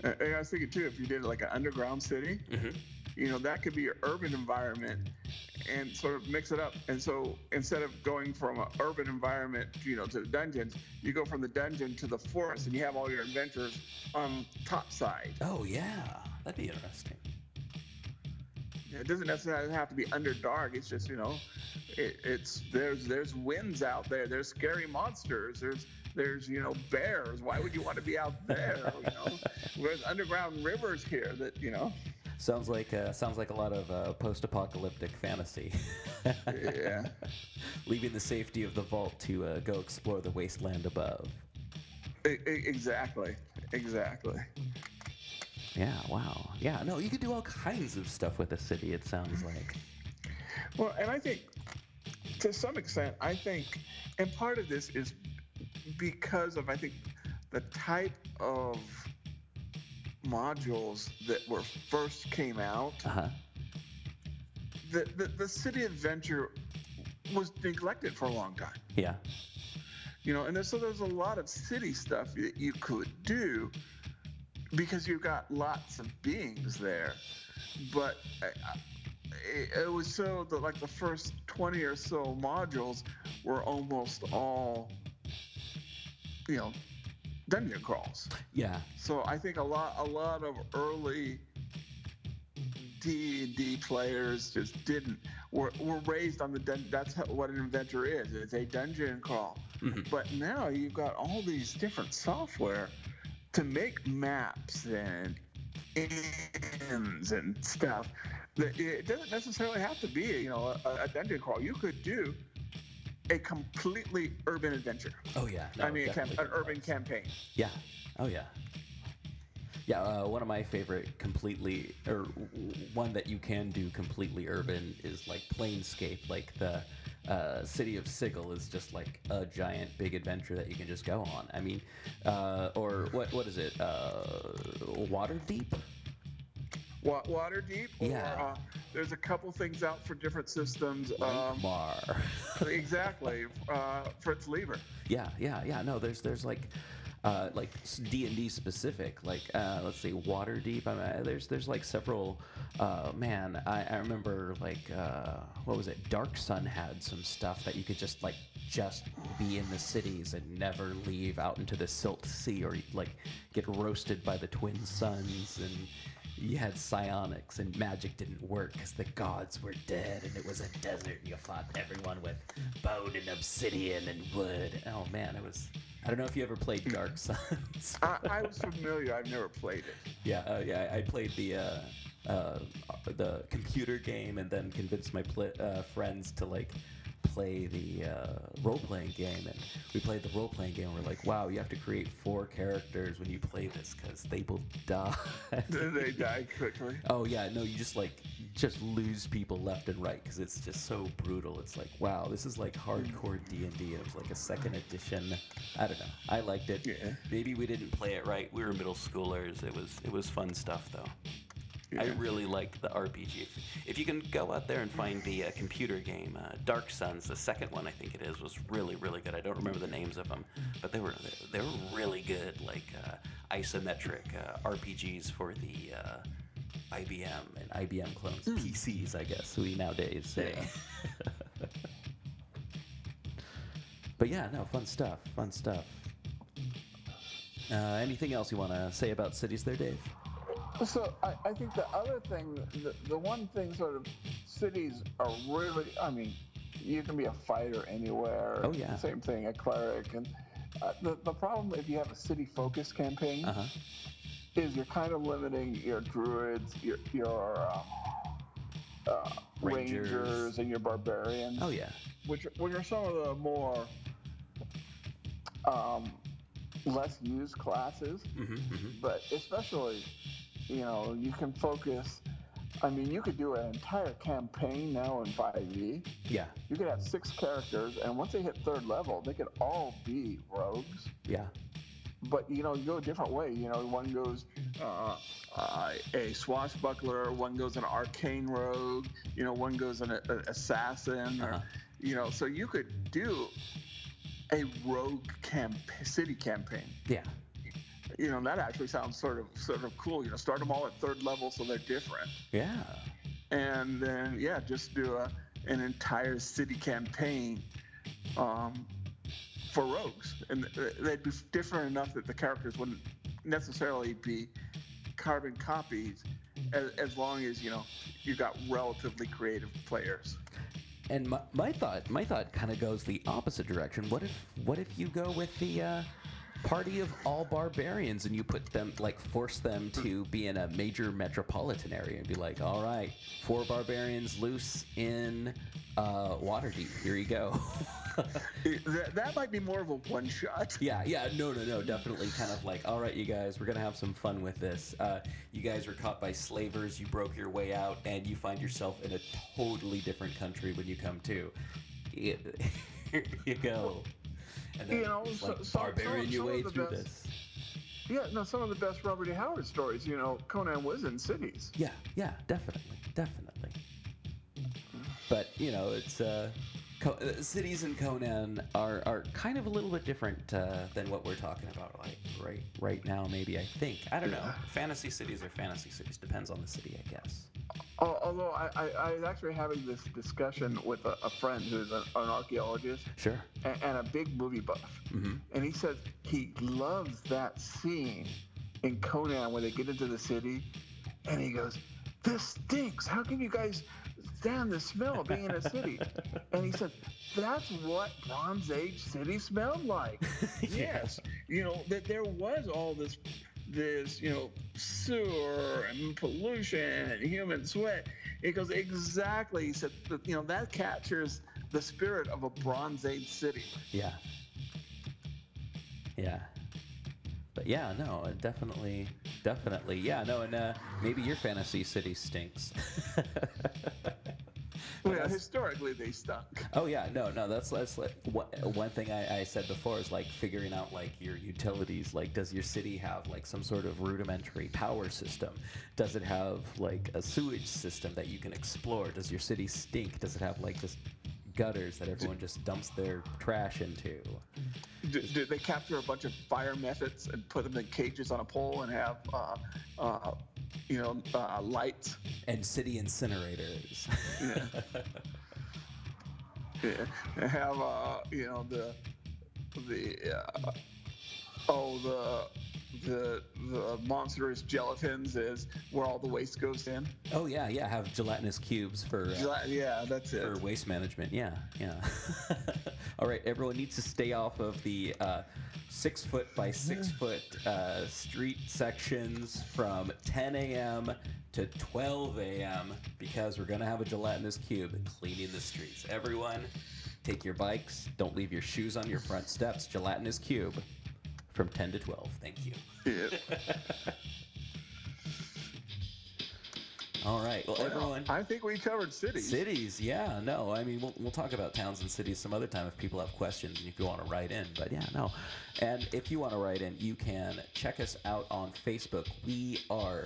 Yeah. Uh, I was thinking too, if you did like an underground city, Mhm. you know, that could be your urban environment and sort of mix it up. And so instead of going from an urban environment, you know, to the dungeons, you go from the dungeon to the forest and you have all your adventures on top side. Oh yeah, that'd be interesting. It doesn't necessarily have to be under dark. It's just, you know, it, it's there's there's winds out there. There's scary monsters. There's there's you know bears. Why would you want to be out there? You know, there's underground rivers here that you know. Sounds like uh, sounds like a lot of uh, post-apocalyptic fantasy. Yeah. Leaving the safety of the vault to uh, go explore the wasteland above. Exactly. Exactly. Yeah, wow. Yeah, no, you could do all kinds of stuff with a city. It sounds like. Well, and I think to some extent, I think, and part of this is because of I think the type of modules that were first came out. Uh huh. The, the the city adventure was neglected for a long time. Yeah. You know, and there's, so there's a lot of city stuff that you could do because you've got lots of beings there. But I, I, it, it was so that like the first 20 or so modules were almost all, you know, dungeon crawls. Yeah. So I think a lot a lot of early D and D players just didn't were, were raised on the dun- that's how, what an adventure is. It's a dungeon crawl. Mhm. But now you've got all these different software to make maps and ends and stuff. It doesn't necessarily have to be you know a, a dungeon crawl. You could do a completely urban adventure. Oh yeah. No, I mean, a camp, an urban campaign. Yeah. Oh yeah. Yeah, uh, one of my favorite completely, or one that you can do completely urban is like Planescape. Like the uh, City of Sigil is just like a giant big adventure that you can just go on. I mean, uh, or what what is it? Uh, Waterdeep? Wa- Waterdeep. Or, Yeah. Uh, there's a couple things out for different systems. Um, Mar. exactly. Uh, Fritz Leiber. Yeah, yeah, yeah. No, there's there's like uh, like D and D specific. Like uh, let's see, Waterdeep. I mean, there's there's like several. Uh, man, I, I remember like uh, what was it? Dark Sun had some stuff that you could just like just be in the cities and never leave out into the Silt Sea or like get roasted by the twin suns and. You had psionics, and magic didn't work because the gods were dead, and it was a desert. And you fought everyone with bone and obsidian and wood. Oh man, it was. I don't know if you ever played Dark Suns. I, I was familiar. I've never played it. yeah, uh, yeah, I played the uh, uh, the computer game, and then convinced my pl- uh, friends to like play the uh, role playing game. And we played the role playing game. We're like, wow, you have to create four characters when you play this because they will die. they died quickly. Oh yeah, no, you just like just lose people left and right because it's just so brutal. It's like wow, this is like hardcore D and D. It was like a second edition. I don't know. I liked it. Yeah. Maybe we didn't play it right. We were middle schoolers. It was it was fun stuff though. I really like the RPG. If, if you can go out there and find the uh, computer game, uh, Dark Suns, the second one I think it is, was really really good. I don't remember the names of them, but they were they were really good, like uh, isometric uh, RPGs for the uh, IBM and IBM clones, PCs, I guess we nowadays say. but yeah, no, fun stuff, fun stuff. Uh, anything else you want to say about cities there, Dave? So I, I think the other thing, the, the one thing sort of cities are really, I mean, you can be a fighter anywhere. Oh, yeah. Same thing, a cleric. And uh, the, the problem if you have a city focus campaign Uh huh. is you're kind of limiting your druids, your, your um, uh, Rangers. rangers. and your barbarians, Oh yeah. which, which are some of the more um, less used classes Mm-hmm, mm-hmm. but especially, you know, you can focus. I mean, you could do an entire campaign now in 5e. Yeah. You could have six characters, and once they hit third level, they could all be rogues. Yeah. But you know, you go a different way. You know, one goes uh, uh, a swashbuckler, one goes an arcane rogue. You know, one goes an, a, assassin. Uh-huh. Or, you know, so you could do a rogue camp city campaign Yeah. You know that actually sounds sort of sort of cool you know start them all at third level so they're different Yeah. and then yeah just do a, an entire city campaign um, for rogues and they'd be different enough that the characters wouldn't necessarily be carbon copies as, as long as you know you've got relatively creative players And my, my thought, my thought kind of goes the opposite direction. What if, what if you go with the uh, party of all barbarians and you put them, like, force them to be in a major metropolitan area and be like, all right, four barbarians loose in uh, Waterdeep. Here you go. That, that might be more of a one shot Yeah, yeah, no, no, no, definitely kind of like, all right, you guys, we're gonna have some fun with this. Uh, you guys were caught by slavers, you broke your way out, and you find yourself in a totally different country when you come to. Here you go. And You know, so- like, so- some- your way through best- this. yeah no some of the best robert e howard stories you know conan was in cities Yeah, yeah, definitely, definitely. But you know, it's uh, Co- uh, cities in Conan are, are kind of a little bit different uh, than what we're talking about like right right now. Maybe I think I don't know. Fantasy cities are fantasy cities. Depends on the city, I guess. Although I, I, I was actually having this discussion with a, a friend who's an, an archaeologist Sure. and, and a big movie buff, Mhm. and he says he loves that scene in Conan where they get into the city, and he goes, "This stinks. How can you guys stand the smell of being in a city?" and he said, "That's what Bronze Age city smelled like." yes, you know that there was all this this you know sewer and pollution and human sweat it goes exactly he said you know that captures the spirit of a bronze age city Yeah. Yeah. But yeah, no, uh, definitely, definitely, yeah, no, and uh, maybe your fantasy city stinks. Well, yeah, historically they stuck. Oh yeah, no, no, that's that's like one, one thing I, I said before is like figuring out like your utilities. Like, does your city have like some sort of rudimentary power system? Does it have like a sewage system that you can explore? Does your city stink? Does it have like just gutters that everyone just dumps their trash into? Did, did they capture a bunch of fire mephits and put them in cages on a pole and have, uh, uh, you know, uh, lights? And city incinerators. Yeah. yeah. Have, uh, you know, the the uh, oh the the the monstrous gelatins is where all the waste goes in. oh yeah, yeah, have gelatinous cubes for. Uh, Yeah, that's it. for waste management. Yeah, yeah. All right, everyone needs to stay off of the uh, six foot by six foot uh, street sections from 10 a.m. to 12 a.m. because we're gonna have a gelatinous cube cleaning the streets. Everyone, take your bikes. Don't leave your shoes on your front steps. Gelatinous cube from 10 to 12. Thank you. Yeah. All right. Well, everyone. I think we covered cities. Cities, yeah, no. I mean, we'll, we'll talk about towns and cities some other time if people have questions and if you want to write in. But yeah, no. And if you want to write in, you can check us out on Facebook. We are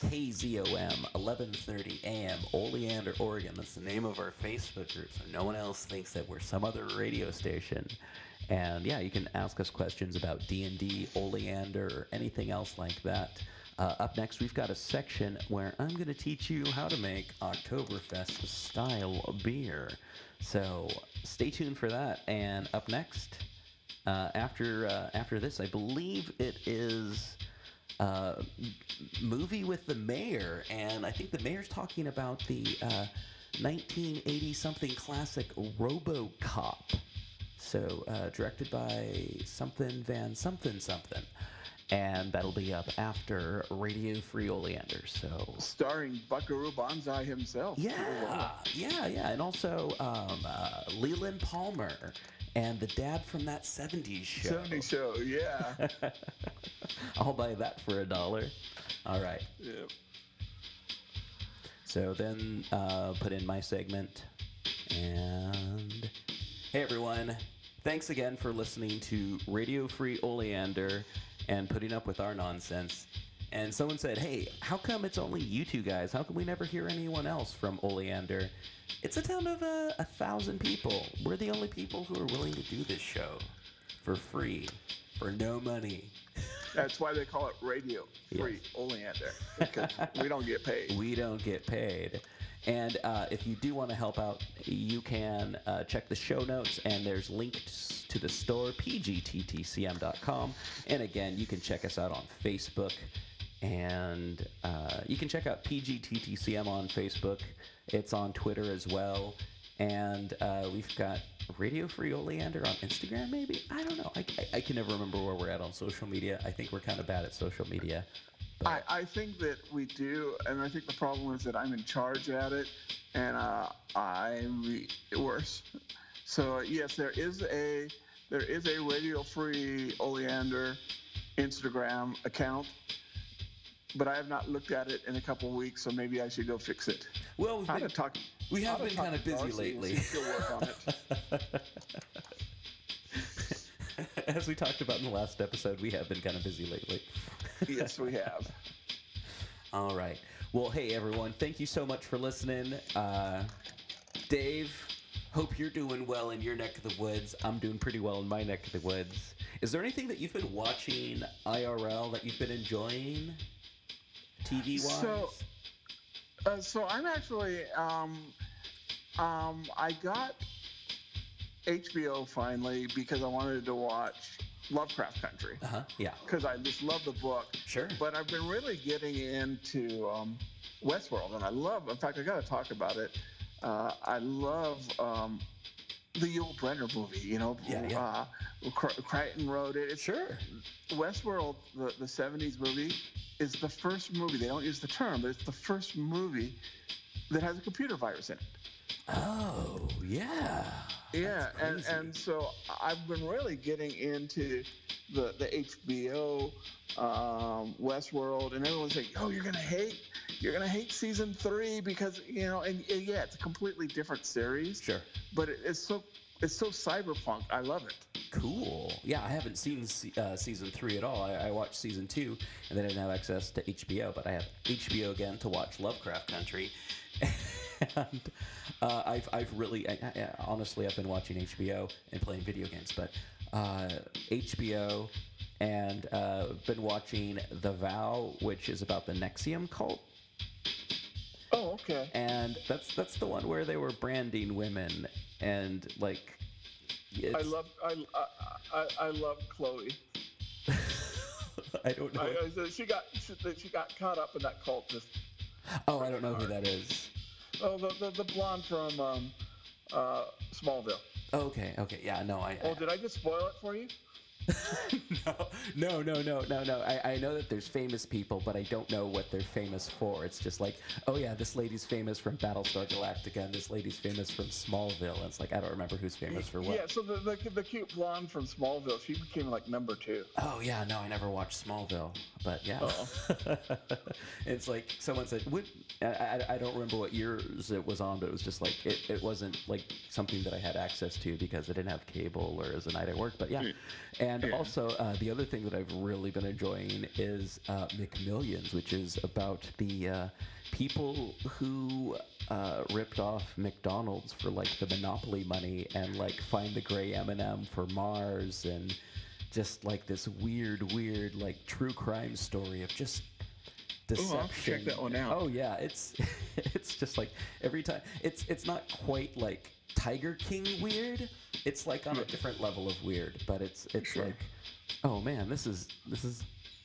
KZOM 1130 AM, Oleander, Oregon. That's the name of our Facebook group, so no one else thinks that we're some other radio station. And yeah, you can ask us questions about D&D, Oleander, or anything else like that. Uh, up next, we've got a section where I'm going to teach you how to make Oktoberfest style beer. So stay tuned for that. And up next, uh, after uh, after this, I believe it is uh, movie with the mayor, and I think the mayor's talking about the 1980 something classic RoboCop. So uh, directed by something Van something something. And that'll be up after Radio Free Oleander. So Starring Buckaroo Banzai himself. yeah, yeah, yeah, and also um, uh, Leland Palmer and the dad from that '70s show. 70 show, yeah. I'll buy that for a dollar. All right. yeah. So then uh, put in my segment. And hey, everyone. Thanks again for listening to Radio Free Oleander and putting up with our nonsense. And someone said, hey, how come it's only you two guys? How come we never hear anyone else from Oleander? It's a town of uh, a thousand people. We're the only people who are willing to do this show for free, for no money. That's why they call it radio free oleander because we don't get paid. we don't get paid. And uh, if you do want to help out, you can uh, check the show notes, and there's links to the store, pgttcm.com. And again, you can check us out on Facebook, and uh, you can check out PGTTCM on Facebook. It's on Twitter as well. And uh, we've got Radio Free Oleander on Instagram, maybe? I don't know. I, I, I can never remember where we're at on social media. I think we're kind of bad at social media. I, I think that we do, and I think the problem is that I'm in charge at it, and uh, I'm worse. So yes, there is a there is a radio free oleander Instagram account, but I have not looked at it in a couple weeks, so maybe I should go fix it. Well, we've I'll been, talk. we have I'll been kind of busy lately. She'll work on it. As we talked about in the last episode, we have been kind of busy lately. yes, we have. All right. Well, hey, everyone. Thank you so much for listening. Uh, Dave, hope you're doing well in your neck of the woods. I'm doing pretty well in my neck of the woods. Is there anything that you've been watching IRL that you've been enjoying? TV wise? So, uh, so I'm actually, um, um, I got HBO finally because I wanted to watch Lovecraft Country uh huh. Yeah. because I just love the book. Sure. But I've been really getting into um, Westworld, and I love. In fact, I got to talk about it. Uh, I love um, the Yul Brynner movie. You know, Yeah, yeah. Uh, Cr- Crichton wrote it. It's Sure. Westworld, the, the 70s movie, is the first movie, they don't use the term, but it's the first movie that has a computer virus in it. Oh, yeah. Yeah, and and so I've been really getting into the the HBO, um, Westworld, and everyone's like, "Oh, you're gonna hate, you're gonna hate season three because you know." And, and yeah, it's a completely different series, Sure. but it, it's so it's so cyberpunk. I love it. Cool. Yeah, I haven't seen uh, season three at all. I, I watched season two, and then I didn't have access to HBO, but I have HBO again to watch Lovecraft Country. and uh, I've, I've really, I, I, honestly, I've been watching HBO and playing video games, but uh, HBO and uh, been watching The Vow, which is about the NXIVM cult. Oh, okay. And that's that's the one where they were branding women and like. I love I, I I love Chloe. I don't know. I, I, she got she, she got caught up in that cult. Just Oh, I don't know who that is. Oh, the the, the blonde from um, uh, Smallville. Okay, okay, yeah, no, I. Oh, did I just spoil it for you? no, no, no, no, no. I, I know that there's famous people, but I don't know what they're famous for. It's just like, oh yeah, this lady's famous from Battlestar Galactica, and this lady's famous from Smallville. And it's like I don't remember who's famous for what. Yeah, so the, the the cute blonde from Smallville, she became like number two. Oh yeah, no, I never watched Smallville, but yeah. It's like someone said, what, I, I, I don't remember what years it was on, but it was just like it, it wasn't like something that I had access to because I didn't have cable or as a night at work. But yeah, hmm. and Yeah. also uh, the other thing that I've really been enjoying is uh, McMillions, which is about the uh, people who uh, ripped off McDonald's for like the monopoly money and like find the gray M&M for Mars and just like this weird, weird like true crime story of just Ooh, I'll deception. check that one out. Oh yeah, it's it's just like every time it's it's not quite like Tiger King weird. It's like on a different level of weird, but it's it's Sure. like oh man, this is this is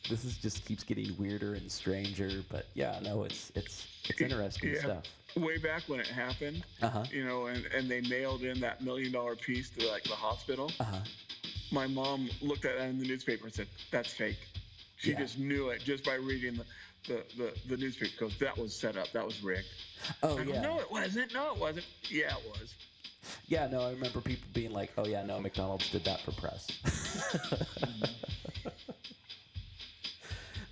this is just keeps getting weirder and stranger. But yeah, no, it's it's it's interesting Yeah. stuff. Way back when it happened, Uh huh. you know, and, and they mailed in that million dollar piece to like the hospital. Uh huh. My mom looked at that in the newspaper and said, "That's fake." She Yeah. just knew it just by reading the the, the, the newspaper because that was set up, that was rigged. Oh I go, yeah. no, it wasn't. No, it wasn't. Yeah, it was. Yeah, no, I remember people being like, "Oh yeah, no, McDonald's did that for press."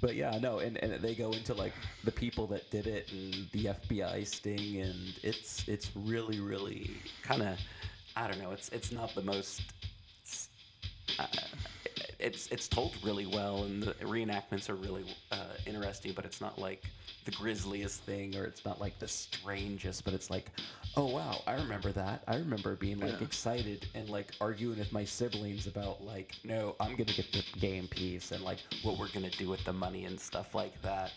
but yeah, no, and, and they go into like the people that did it and the FBI sting, and it's it's really really kind of I don't know, it's it's not the most. Uh, it's it's told really well, and the reenactments are really uh, interesting. But it's not like the grisliest thing, or it's not like the strangest. But it's like, oh wow, I remember that. I remember being like Yeah. excited and like arguing with my siblings about like, no, I'm gonna get the game piece, and like what we're gonna do with the money and stuff like that.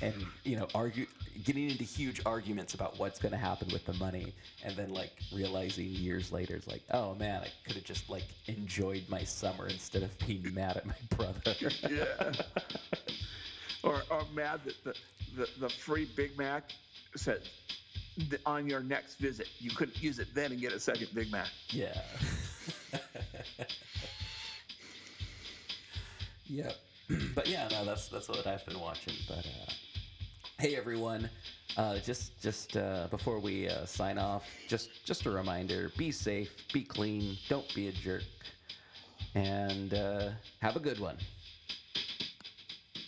And you know, argue, getting into huge arguments about what's gonna happen with the money, and then like realizing years later, it's like, oh man, I could have just like enjoyed my summer instead of being mad at my brother. Yeah. or, or mad that the, the, the free Big Mac said on your next visit, you couldn't use it then and get a second Big Mac. Yeah. yep. but yeah, no, that's that's what I've been watching. But uh, hey, everyone, uh, just just uh, before we uh, sign off, just just a reminder: be safe, be clean, don't be a jerk, and uh, have a good one.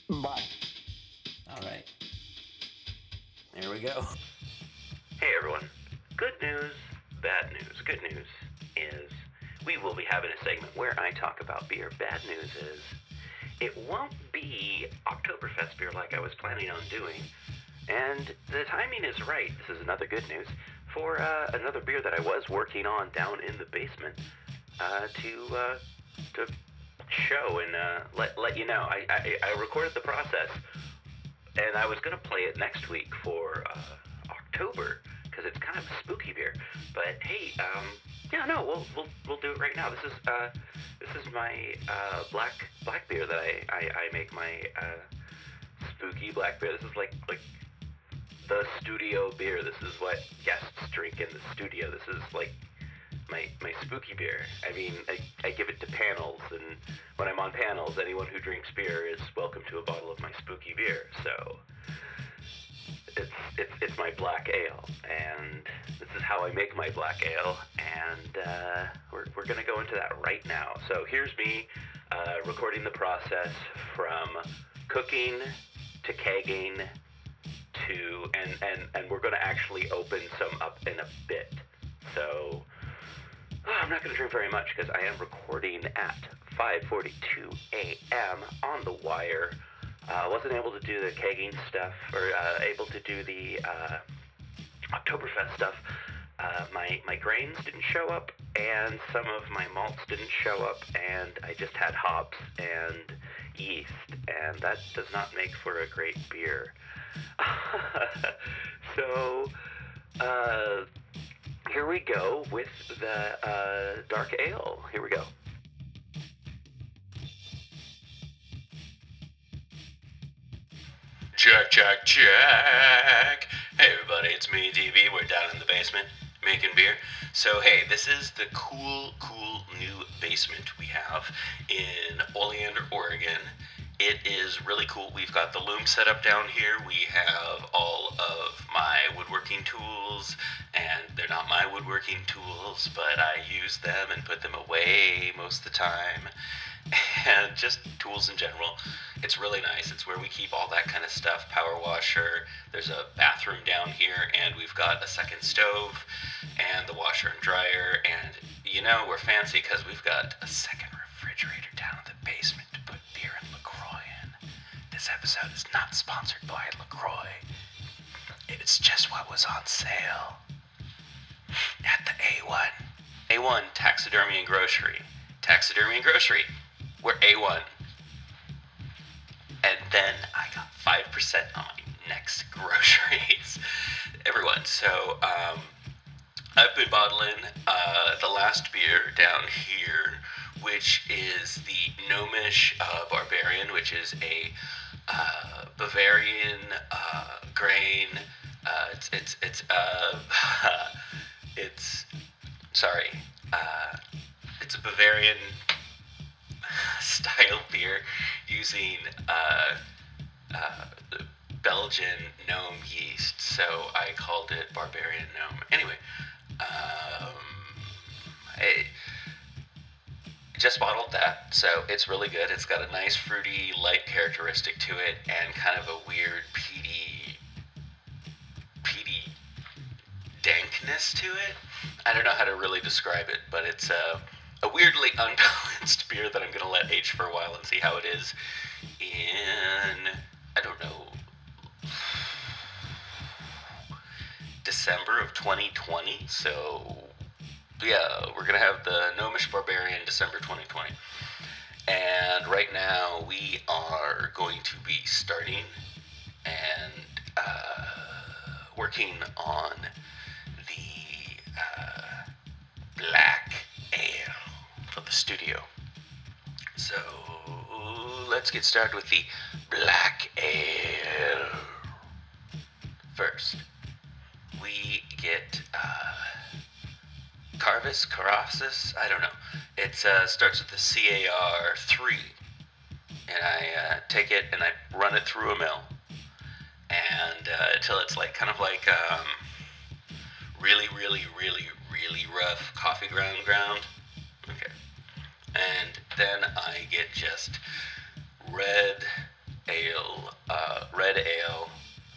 Bye. All right. There we go. Hey everyone. Good news, bad news. Good news is we will be having a segment where I talk about beer. Bad news is it won't be Oktoberfest beer like I was planning on doing. And the timing is right. This is another good news for uh, another beer that I was working on down in the basement uh, to uh, to show and uh, let let you know. I, I I recorded the process and I was gonna play it next week for uh, October because it's kind of a spooky beer. But hey, um, yeah, no, we'll we'll we'll do it right now. This is uh, this is my uh, black black beer that I I, I make my uh, spooky black beer. This is like like the studio beer. This is what guests drink in the studio. This is like my my spooky beer. I mean, I, I give it to panels, and when I'm on panels, anyone who drinks beer is welcome to a bottle of my spooky beer. So it's it's it's my black ale, and this is how I make my black ale, and uh, we're we're gonna go into that right now. So here's me uh, recording the process from cooking to kegging to and and and we're gonna actually open some up in a bit. So. oh, I'm not to drink very much because I am recording at 5:42 a.m. on the wire. Uh, wasn't able to do the kegging stuff or uh, able to do the uh, Oktoberfest stuff. My my grains didn't show up, and some of my malts didn't show up, and I just had hops and yeast, and that does not make for a great beer. so. Uh, here we go with the uh, dark ale. Here we go. Check, check, check. Hey, everybody, it's me, DB. We're down in the basement making beer. So, hey, this is the cool, cool new basement we have in Oleander, Oregon. It is really cool. We've got the loom set up down here. We have all of my woodworking tools, and they're not my woodworking tools, but I use them and put them away most of the time. And just tools in general. It's really nice. It's where we keep all that kind of stuff. Power washer. There's a bathroom down here, and we've got a second stove, and the washer and dryer. And you know, we're fancy because we've got a second refrigerator down in the basement This episode is not sponsored by LaCroix. It's just what was on sale at the A1. A1 Taxidermy and Grocery. Taxidermy and Grocery. We're A1. And then I got 5% on my next groceries. Everyone, so um, I've been bottling uh, the last beer down here, which is the Gnomish uh, Barbarian, which is a uh, Bavarian uh, grain. Uh, it's it's it's uh, it's sorry. Uh, it's a Bavarian style beer using uh, Belgian gnome yeast. So I called it Barbarian Gnome. Anyway, um, I just bottled that, so it's really good. It's got a nice fruity, light characteristic to it, and kind of a weird peaty, peaty dankness to it. I don't know how to really describe it, but it's a, a weirdly unbalanced beer that I'm gonna let age for a while and see how it is in I don't know December of 2020. So yeah, we're gonna have the Gnomish Barbarian December 2020. And right now we are going to be starting and uh, working on the uh, black ale for the studio. So let's get started with the black ale. First, Carvis, Carafsis, I don't know. It uh, starts with the CAR 3. And I uh, take it and I run it through a mill. And uh, until it's like kind of like um, really, really, really, really rough coffee ground ground. Okay. And then I get just red ale, uh, red ale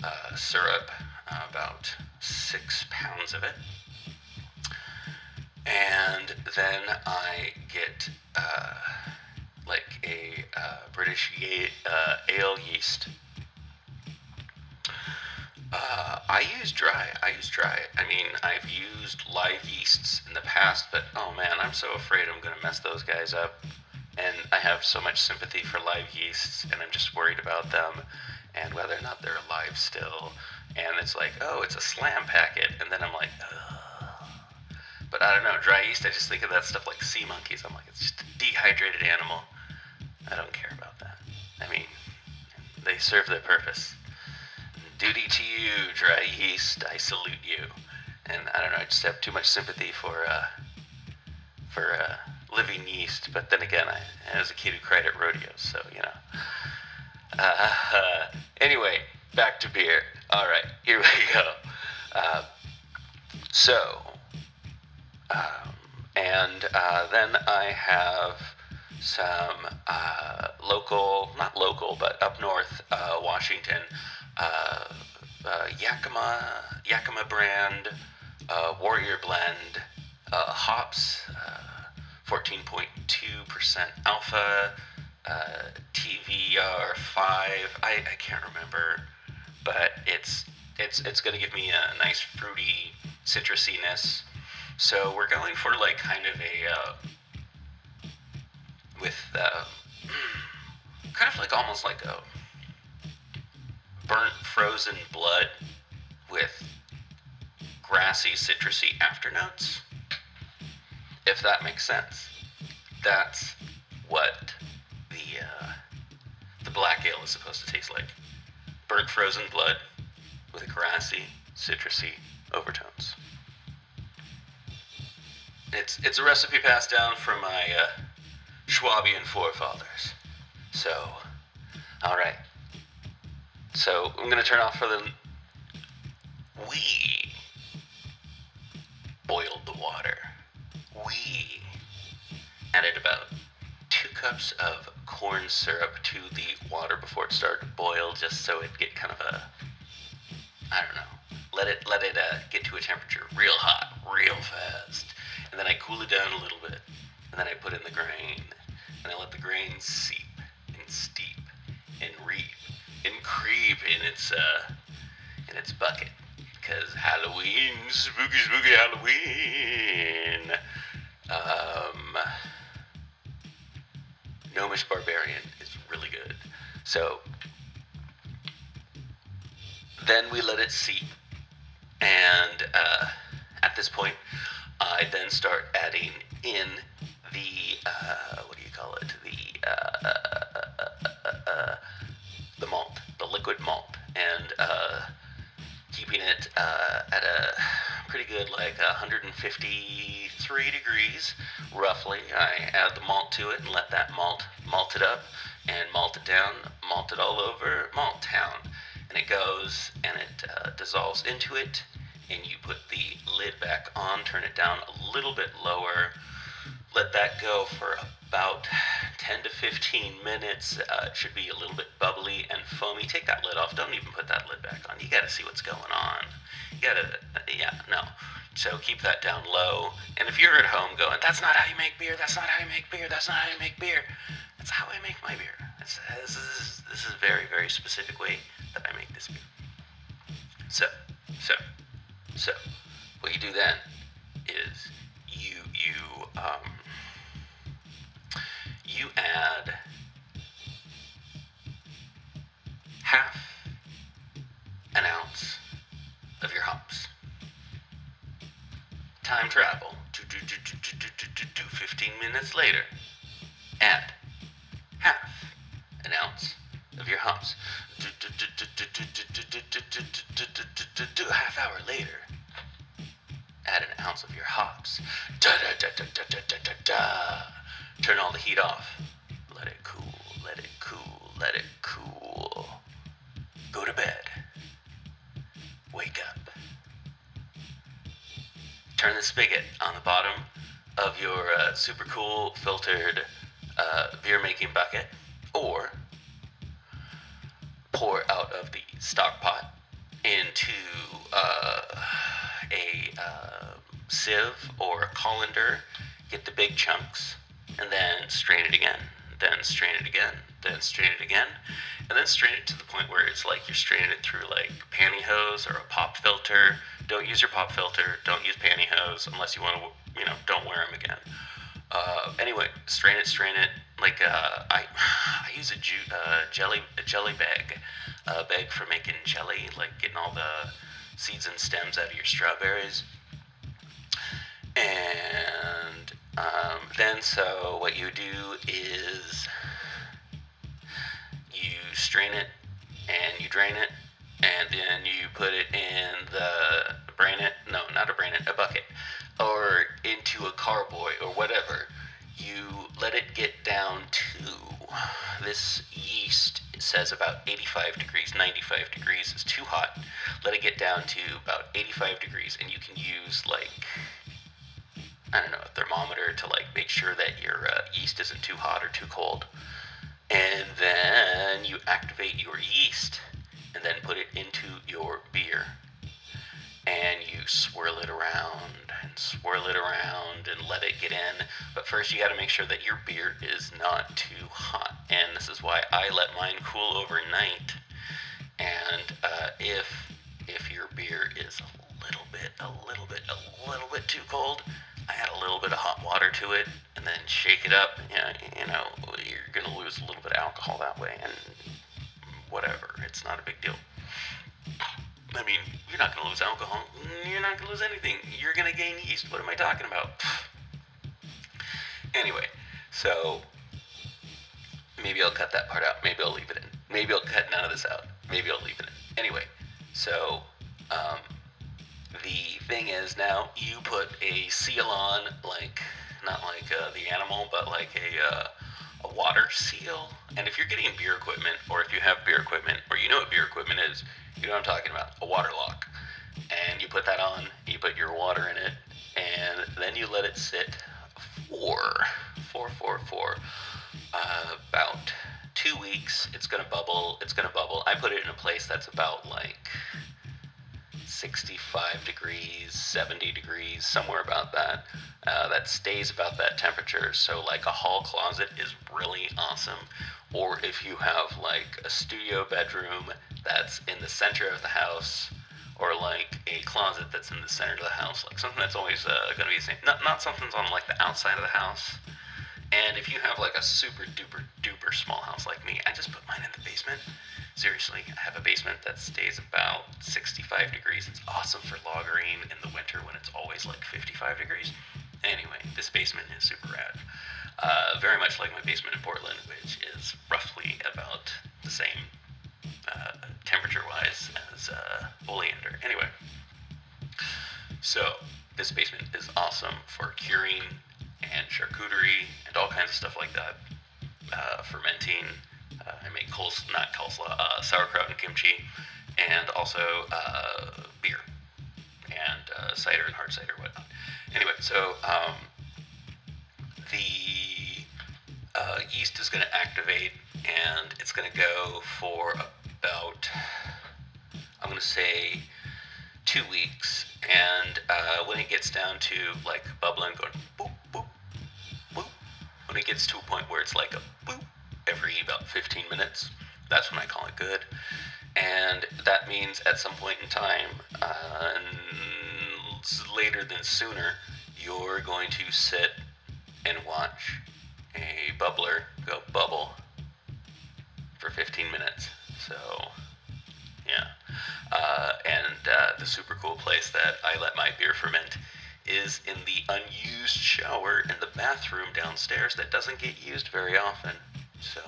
uh, syrup, uh, about six pounds of it. And then I get uh, like a uh, British ye- uh, ale yeast. Uh, I use dry. I use dry. I mean, I've used live yeasts in the past, but oh man, I'm so afraid I'm to mess those guys up. And I have so much sympathy for live yeasts, and I'm just worried about them and whether or not they're alive still. And it's like, oh, it's a slam packet. And then I'm like, Ugh. But I don't know, dry yeast, I just think of that stuff like sea monkeys. I'm like, it's just a dehydrated animal. I don't care about that. I mean, they serve their purpose. Duty to you, dry yeast. I salute you. And I don't know. I just have too much sympathy for uh, for uh, living yeast. But then again, I, was a kid who cried at rodeos, so you know. Uh, anyway, back to beer. All right, here we go. Uh, so, and uh, then I have some uh, local, not local, but up north uh, Washington, uh, uh, Yakima, Yakima brand, uh, Warrior blend, hops, uh, 14.2% alpha, uh, TVR5. I, I can't remember, but it's it's it's gonna give me a nice fruity citrusiness. So we're going for like kind of a uh, with uh, kind of like almost like a burnt frozen blood with grassy citrusy afternotes. If that makes sense. That's what the uh, the black ale is supposed to taste like. Burnt frozen blood with grassy, citrusy overtones. It's it's a recipe passed down from my uh, Schwabian forefathers. So, all right. So I'm gonna turn off for the. We boiled the water. We added about two cups of corn syrup to the water before it started to boil, just so it get kind of a. I don't know. Let it let it uh, get to a temperature real hot, real fast, and then I cool it down a little bit, and then I put in the grain, and I let the grain seep and steep and reap and creep in its uh in its bucket. Cause Halloween, spooky spooky Halloween. Um Gnomish Barbarian is really good. So then we let it seep. And uh, at this point, I then start adding in the uh, what do you call it? The uh, uh, uh, uh, the malt, the liquid malt, and uh, keeping it uh, at a pretty good like 153 degrees roughly. I add the malt to it and let that malt malt it up and malt it down, malt it all over Malt Town, and it goes and it uh, dissolves into it, and you put the lid back on, turn it down a little bit lower, let that go for about 10 to 15 minutes. Uh, it should be a little bit bubbly and foamy. Take that lid off. Don't even put that lid back on. You got to see what's going on. You got to, yeah, no. So keep that down low. And if you're at home going, that's not how you make beer, that's not how you make beer, that's not how you make beer, that's how I make my beer. It's, this, is, this is a very, very specific way that I make this beer. So, so, so what you do then is you you um, you add half an ounce of your hops. Time travel. Do, do, do, do, do, do, do, do, 15 minutes later. Add half an ounce of your humps. Half hour later, add an ounce of your hops. Turn all the heat off. Let it cool, let it cool, let it cool. Go to bed. Wake up. Turn the spigot on the bottom of your uh, super cool filtered uh, beer making bucket or pour out of the stock pot into uh, a uh, sieve or a colander. Get the big chunks, and then strain it again. Then strain it again. Then strain it again, and then strain it to the point where it's like you're straining it through like pantyhose or a pop filter. Don't use your pop filter. Don't use pantyhose unless you want to, you know, don't wear them again. Uh, anyway, strain it, strain it. Like uh, I, I use a ju- uh, jelly a jelly bag, a bag for making jelly, like getting all the seeds and stems out of your strawberries. And um, then, so what you do is you strain it and you drain it, and then you put it in the brain it. No, not a brain it, a bucket, or into a carboy or whatever. You let it get down to this yeast says about 85 degrees, 95 degrees is too hot. Let it get down to about 85 degrees, and you can use like I don't know a thermometer to like make sure that your uh, yeast isn't too hot or too cold. And then you activate your yeast, and then put it into your beer and you swirl it around and swirl it around and let it get in. But first, you got to make sure that your beer is not too hot. And this is why I let mine cool overnight. And uh, if if your beer is a little bit, a little bit, a little bit too cold, I add a little bit of hot water to it and then shake it up. You know, you know you're gonna lose a little bit of alcohol that way, and whatever. It's not a big deal. I mean, you're not going to lose alcohol. You're not going to lose anything. You're going to gain yeast. What am I talking about? anyway, so maybe I'll cut that part out. Maybe I'll leave it in. Maybe I'll cut none of this out. Maybe I'll leave it in. Anyway, so um, the thing is now you put a seal on, like not like uh, the animal, but like a uh, a water seal. And if you're getting beer equipment, or if you have beer equipment, or you know what beer equipment is, you know what I'm talking about, a water lock. And you put that on, you put your water in it, and then you let it sit for four, four, four, uh, about two weeks. It's gonna bubble. It's gonna bubble. I put it in a place that's about like 65 degrees, 70 degrees, somewhere about that. Uh, that stays about that temperature. So, like a hall closet is really awesome. Or if you have like a studio bedroom that's in the center of the house, or like a closet that's in the center of the house, like something that's always uh, going to be the same. Not, not something's on like the outside of the house. And if you have like a super duper duper small house like me, I just put mine in the basement. Seriously, I have a basement that stays about 65 degrees. It's awesome for lagering in the winter when it's always like 55 degrees. Anyway, this basement is super rad. Uh, very much like my basement in Portland, which is roughly about the same uh, temperature wise as uh, Oleander. Anyway, so this basement is awesome for curing and charcuterie and all kinds of stuff like that. Uh, fermenting. Uh, I make coles, not coleslaw, uh, sauerkraut and kimchi, and also uh, beer and uh, cider and hard cider, whatnot. Anyway, so um, the uh, yeast is going to activate, and it's going to go for about, I'm going to say, two weeks. And when it gets down to like bubbling, going when it gets to a point where it's like a boop every about 15 minutes, that's when I call it good. And that means at some point in time, uh, later than sooner, you're going to sit and watch a bubbler go bubble for 15 minutes. So, yeah. Uh, and uh, the super cool place that I let my beer ferment is in the unused shower in the bathroom downstairs that doesn't get used very often. So,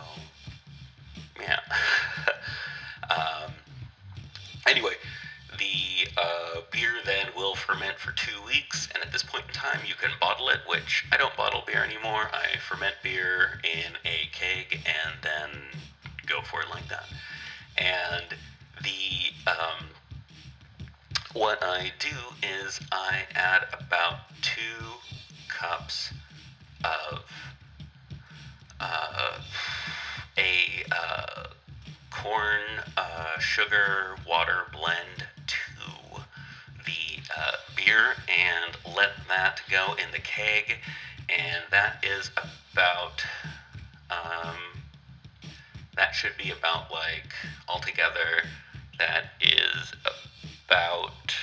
yeah. um, anyway, the uh, beer then will ferment for two weeks, and at this point in time, you can bottle it, which I don't bottle beer anymore. I ferment beer in a keg and then go for it like that. And the um, what I do is I add about two cups of uh, a uh, corn uh, sugar water blend to the uh, beer and let that go in the keg, and that is about um, that should be about like altogether that is about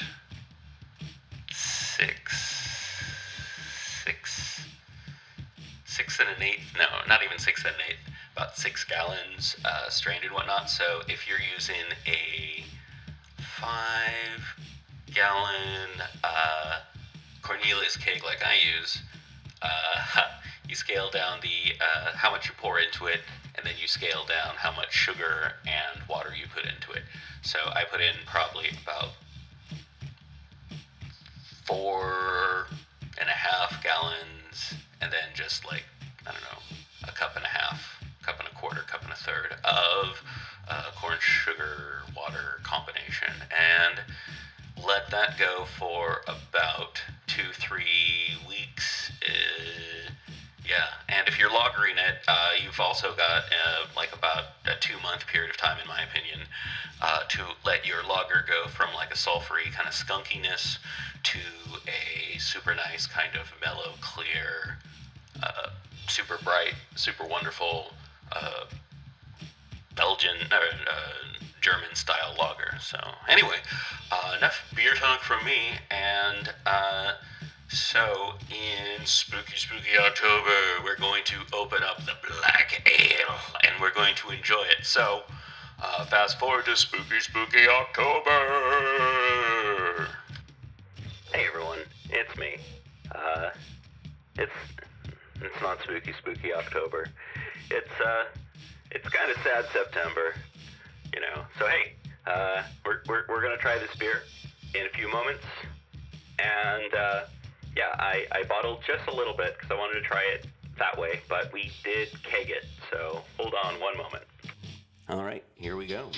six six six and an eighth no not even six and an eighth about six gallons uh, strained and whatnot. So if you're using a five gallon uh, cornelius keg like i use uh, you scale down the uh, how much you pour into it and then you scale down how much sugar and water you put into it so i put in probably about four and a half gallons and then just like i don't know a cup and a half cup and a quarter cup and a third of uh, corn sugar water combination, and let that go for about two, three weeks. Uh, yeah, and if you're lagering you've also got uh, like about a two month period of time, in my opinion, uh, to let your lager go from like a sulfury kind of skunkiness to a super nice kind of mellow, clear, uh, super bright, super wonderful uh, Belgian or uh, German style lager. So anyway, uh, enough beer talk from me, and uh, so in spooky spooky October, we're going to open up the black ale, and we're going to enjoy it. So uh, fast forward to spooky spooky October. Hey everyone, it's me. Uh, it's it's not spooky spooky October. It's uh, it's kind of sad September, you know. So hey, uh, we're we're we're gonna try this beer in a few moments, and uh, yeah, I I bottled just a little bit because I wanted to try it that way, but we did keg it. So hold on one moment. All right, here we go.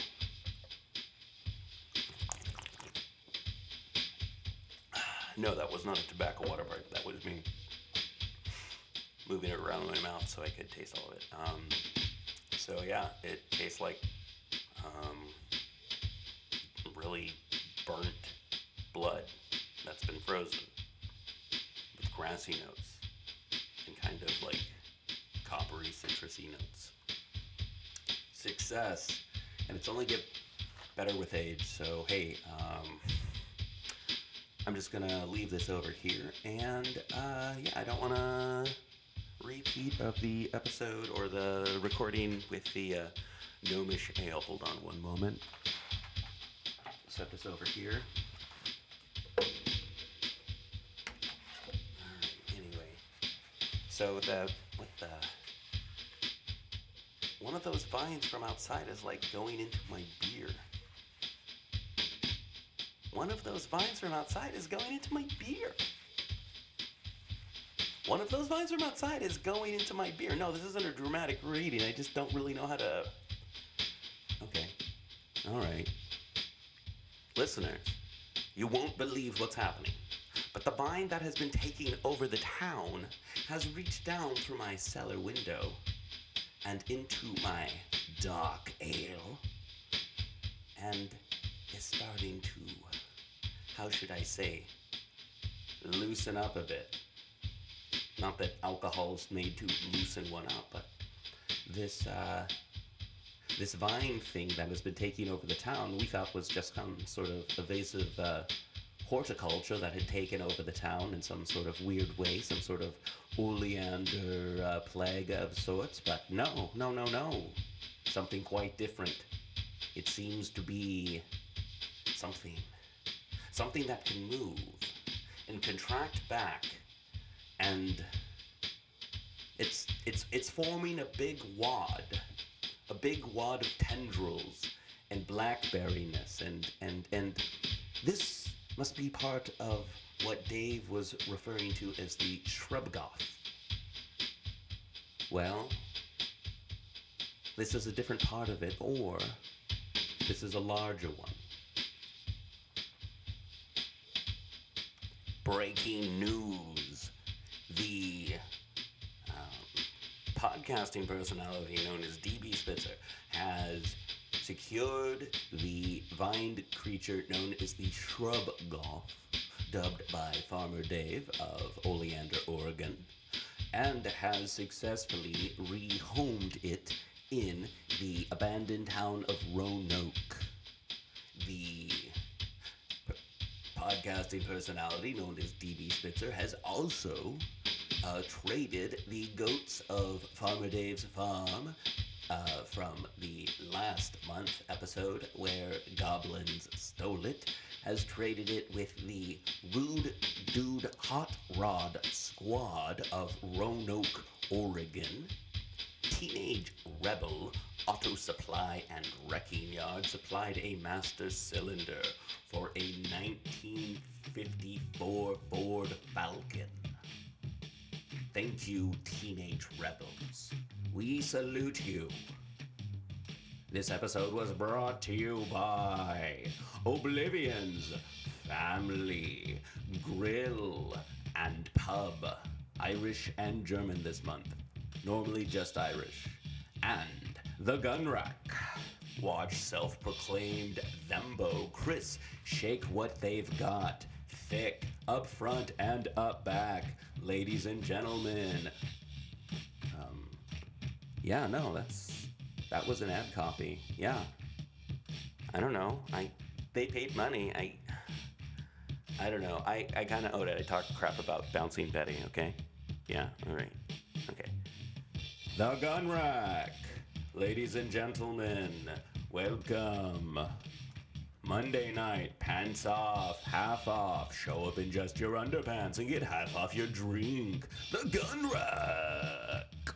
No, that was not a tobacco water part. That was me moving it around in my mouth so I could taste all of it. Um, so yeah, it tastes like um, really burnt blood that's been frozen grassy notes and kind of like coppery citrusy notes. Success, and it's only get better with age. So hey, um, I'm just gonna leave this over here, and uh, yeah, I don't want to repeat of the episode or the recording with the uh, gnomish ale. Hold on one moment. Set this over here. So the what the one of those vines from outside is like going into my beer. One of those vines from outside is going into my beer. One of those vines from outside is going into my beer. No, this isn't a dramatic reading. I just don't really know how to. Okay. All right. Listeners, you won't believe what's happening. But the vine that has been taking over the town has reached down through my cellar window and into my dark ale and is starting to, how should I say, loosen up a bit. Not that alcohol's made to loosen one up, but this uh, this vine thing that has been taking over the town, we thought was just some sort of evasive uh, horticulture that had taken over the town in some sort of weird way, some sort of oleander uh, plague of sorts. But no, no, no, no, something quite different. It seems to be something, something that can move and contract back and it's it's it's forming a big wad, a big wad of tendrils and blackberryness, and and and this must be part of what Dave was referring to as the shrub goth. Well, this is a different part of it, or this is a larger one. Breaking news the um, podcasting personality known as DB Spitzer has secured the vined creature known as the shrub goth, dubbed by Farmer Dave of Oleander, Oregon, and has successfully rehomed it in the abandoned town of Roanoke. The podcasting personality known as DB Spitzer has also uh, traded the goats of Farmer Dave's farm uh, from the last month episode where goblins stole it, has traded it with the Rude Dude Hot Rod Squad of Roanoke, Oregon. Teenage Rebel Auto Supply and Wrecking Yard supplied a master cylinder for a 1954 Ford Falcon. Thank you, Teenage Rebels. We salute you. This episode was brought to you by Oblivion's Family Grill and Pub. Irish and German this month. Normally just Irish. And The Gun Rack. Watch self proclaimed Thembo Chris shake what they've got. Thick, up front and up back. Ladies and gentlemen. Yeah, no, that's. That was an ad copy. Yeah. I don't know. I they paid money. I I don't know. I, I kind of owed it. I talked crap about bouncing Betty. Okay. Yeah. All right. Okay. The Gun Rack. Ladies and gentlemen, welcome. Monday night, pants off, half off. Show up in just your underpants and get half off your drink. The Gun Rack.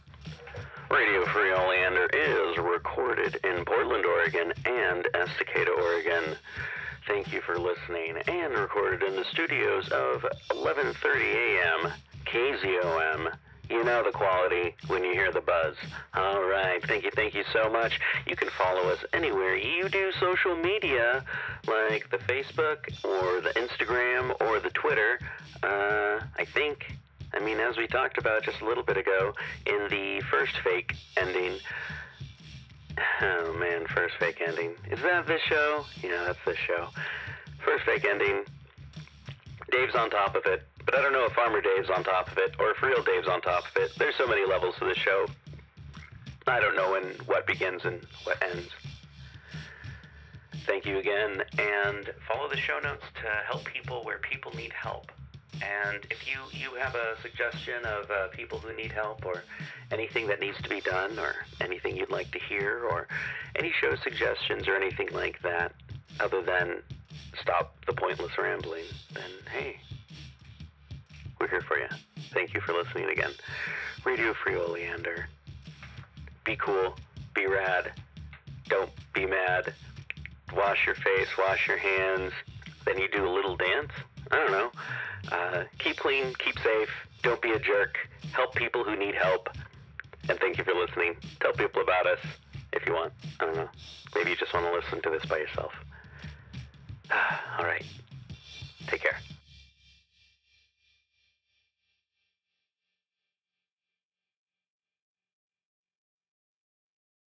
Radio Free Oleander is recorded in Portland, Oregon and Estacada, Oregon. Thank you for listening and recorded in the studios of 11:30 a.m. KZOM. You know the quality when you hear the buzz. All right, thank you, thank you so much. You can follow us anywhere you do social media, like the Facebook or the Instagram or the Twitter. Uh, I think I mean, as we talked about just a little bit ago in the first fake ending. Oh man, first fake ending. Is that this show? Yeah, that's this show. First fake ending. Dave's on top of it, but I don't know if Farmer Dave's on top of it or if real Dave's on top of it. There's so many levels to this show. I don't know when what begins and what ends. Thank you again, and follow the show notes to help people where people need help. And if you, you have a suggestion of uh, people who need help or anything that needs to be done or anything you'd like to hear or any show suggestions or anything like that, other than stop the pointless rambling, then hey, we're here for you. Thank you for listening again. Radio Free Oleander. Be cool, be rad, don't be mad. Wash your face, wash your hands, then you do a little dance. I don't know. Uh, keep clean, keep safe, don't be a jerk, help people who need help. And thank you for listening. Tell people about us if you want. I don't know. Maybe you just want to listen to this by yourself. All right. Take care.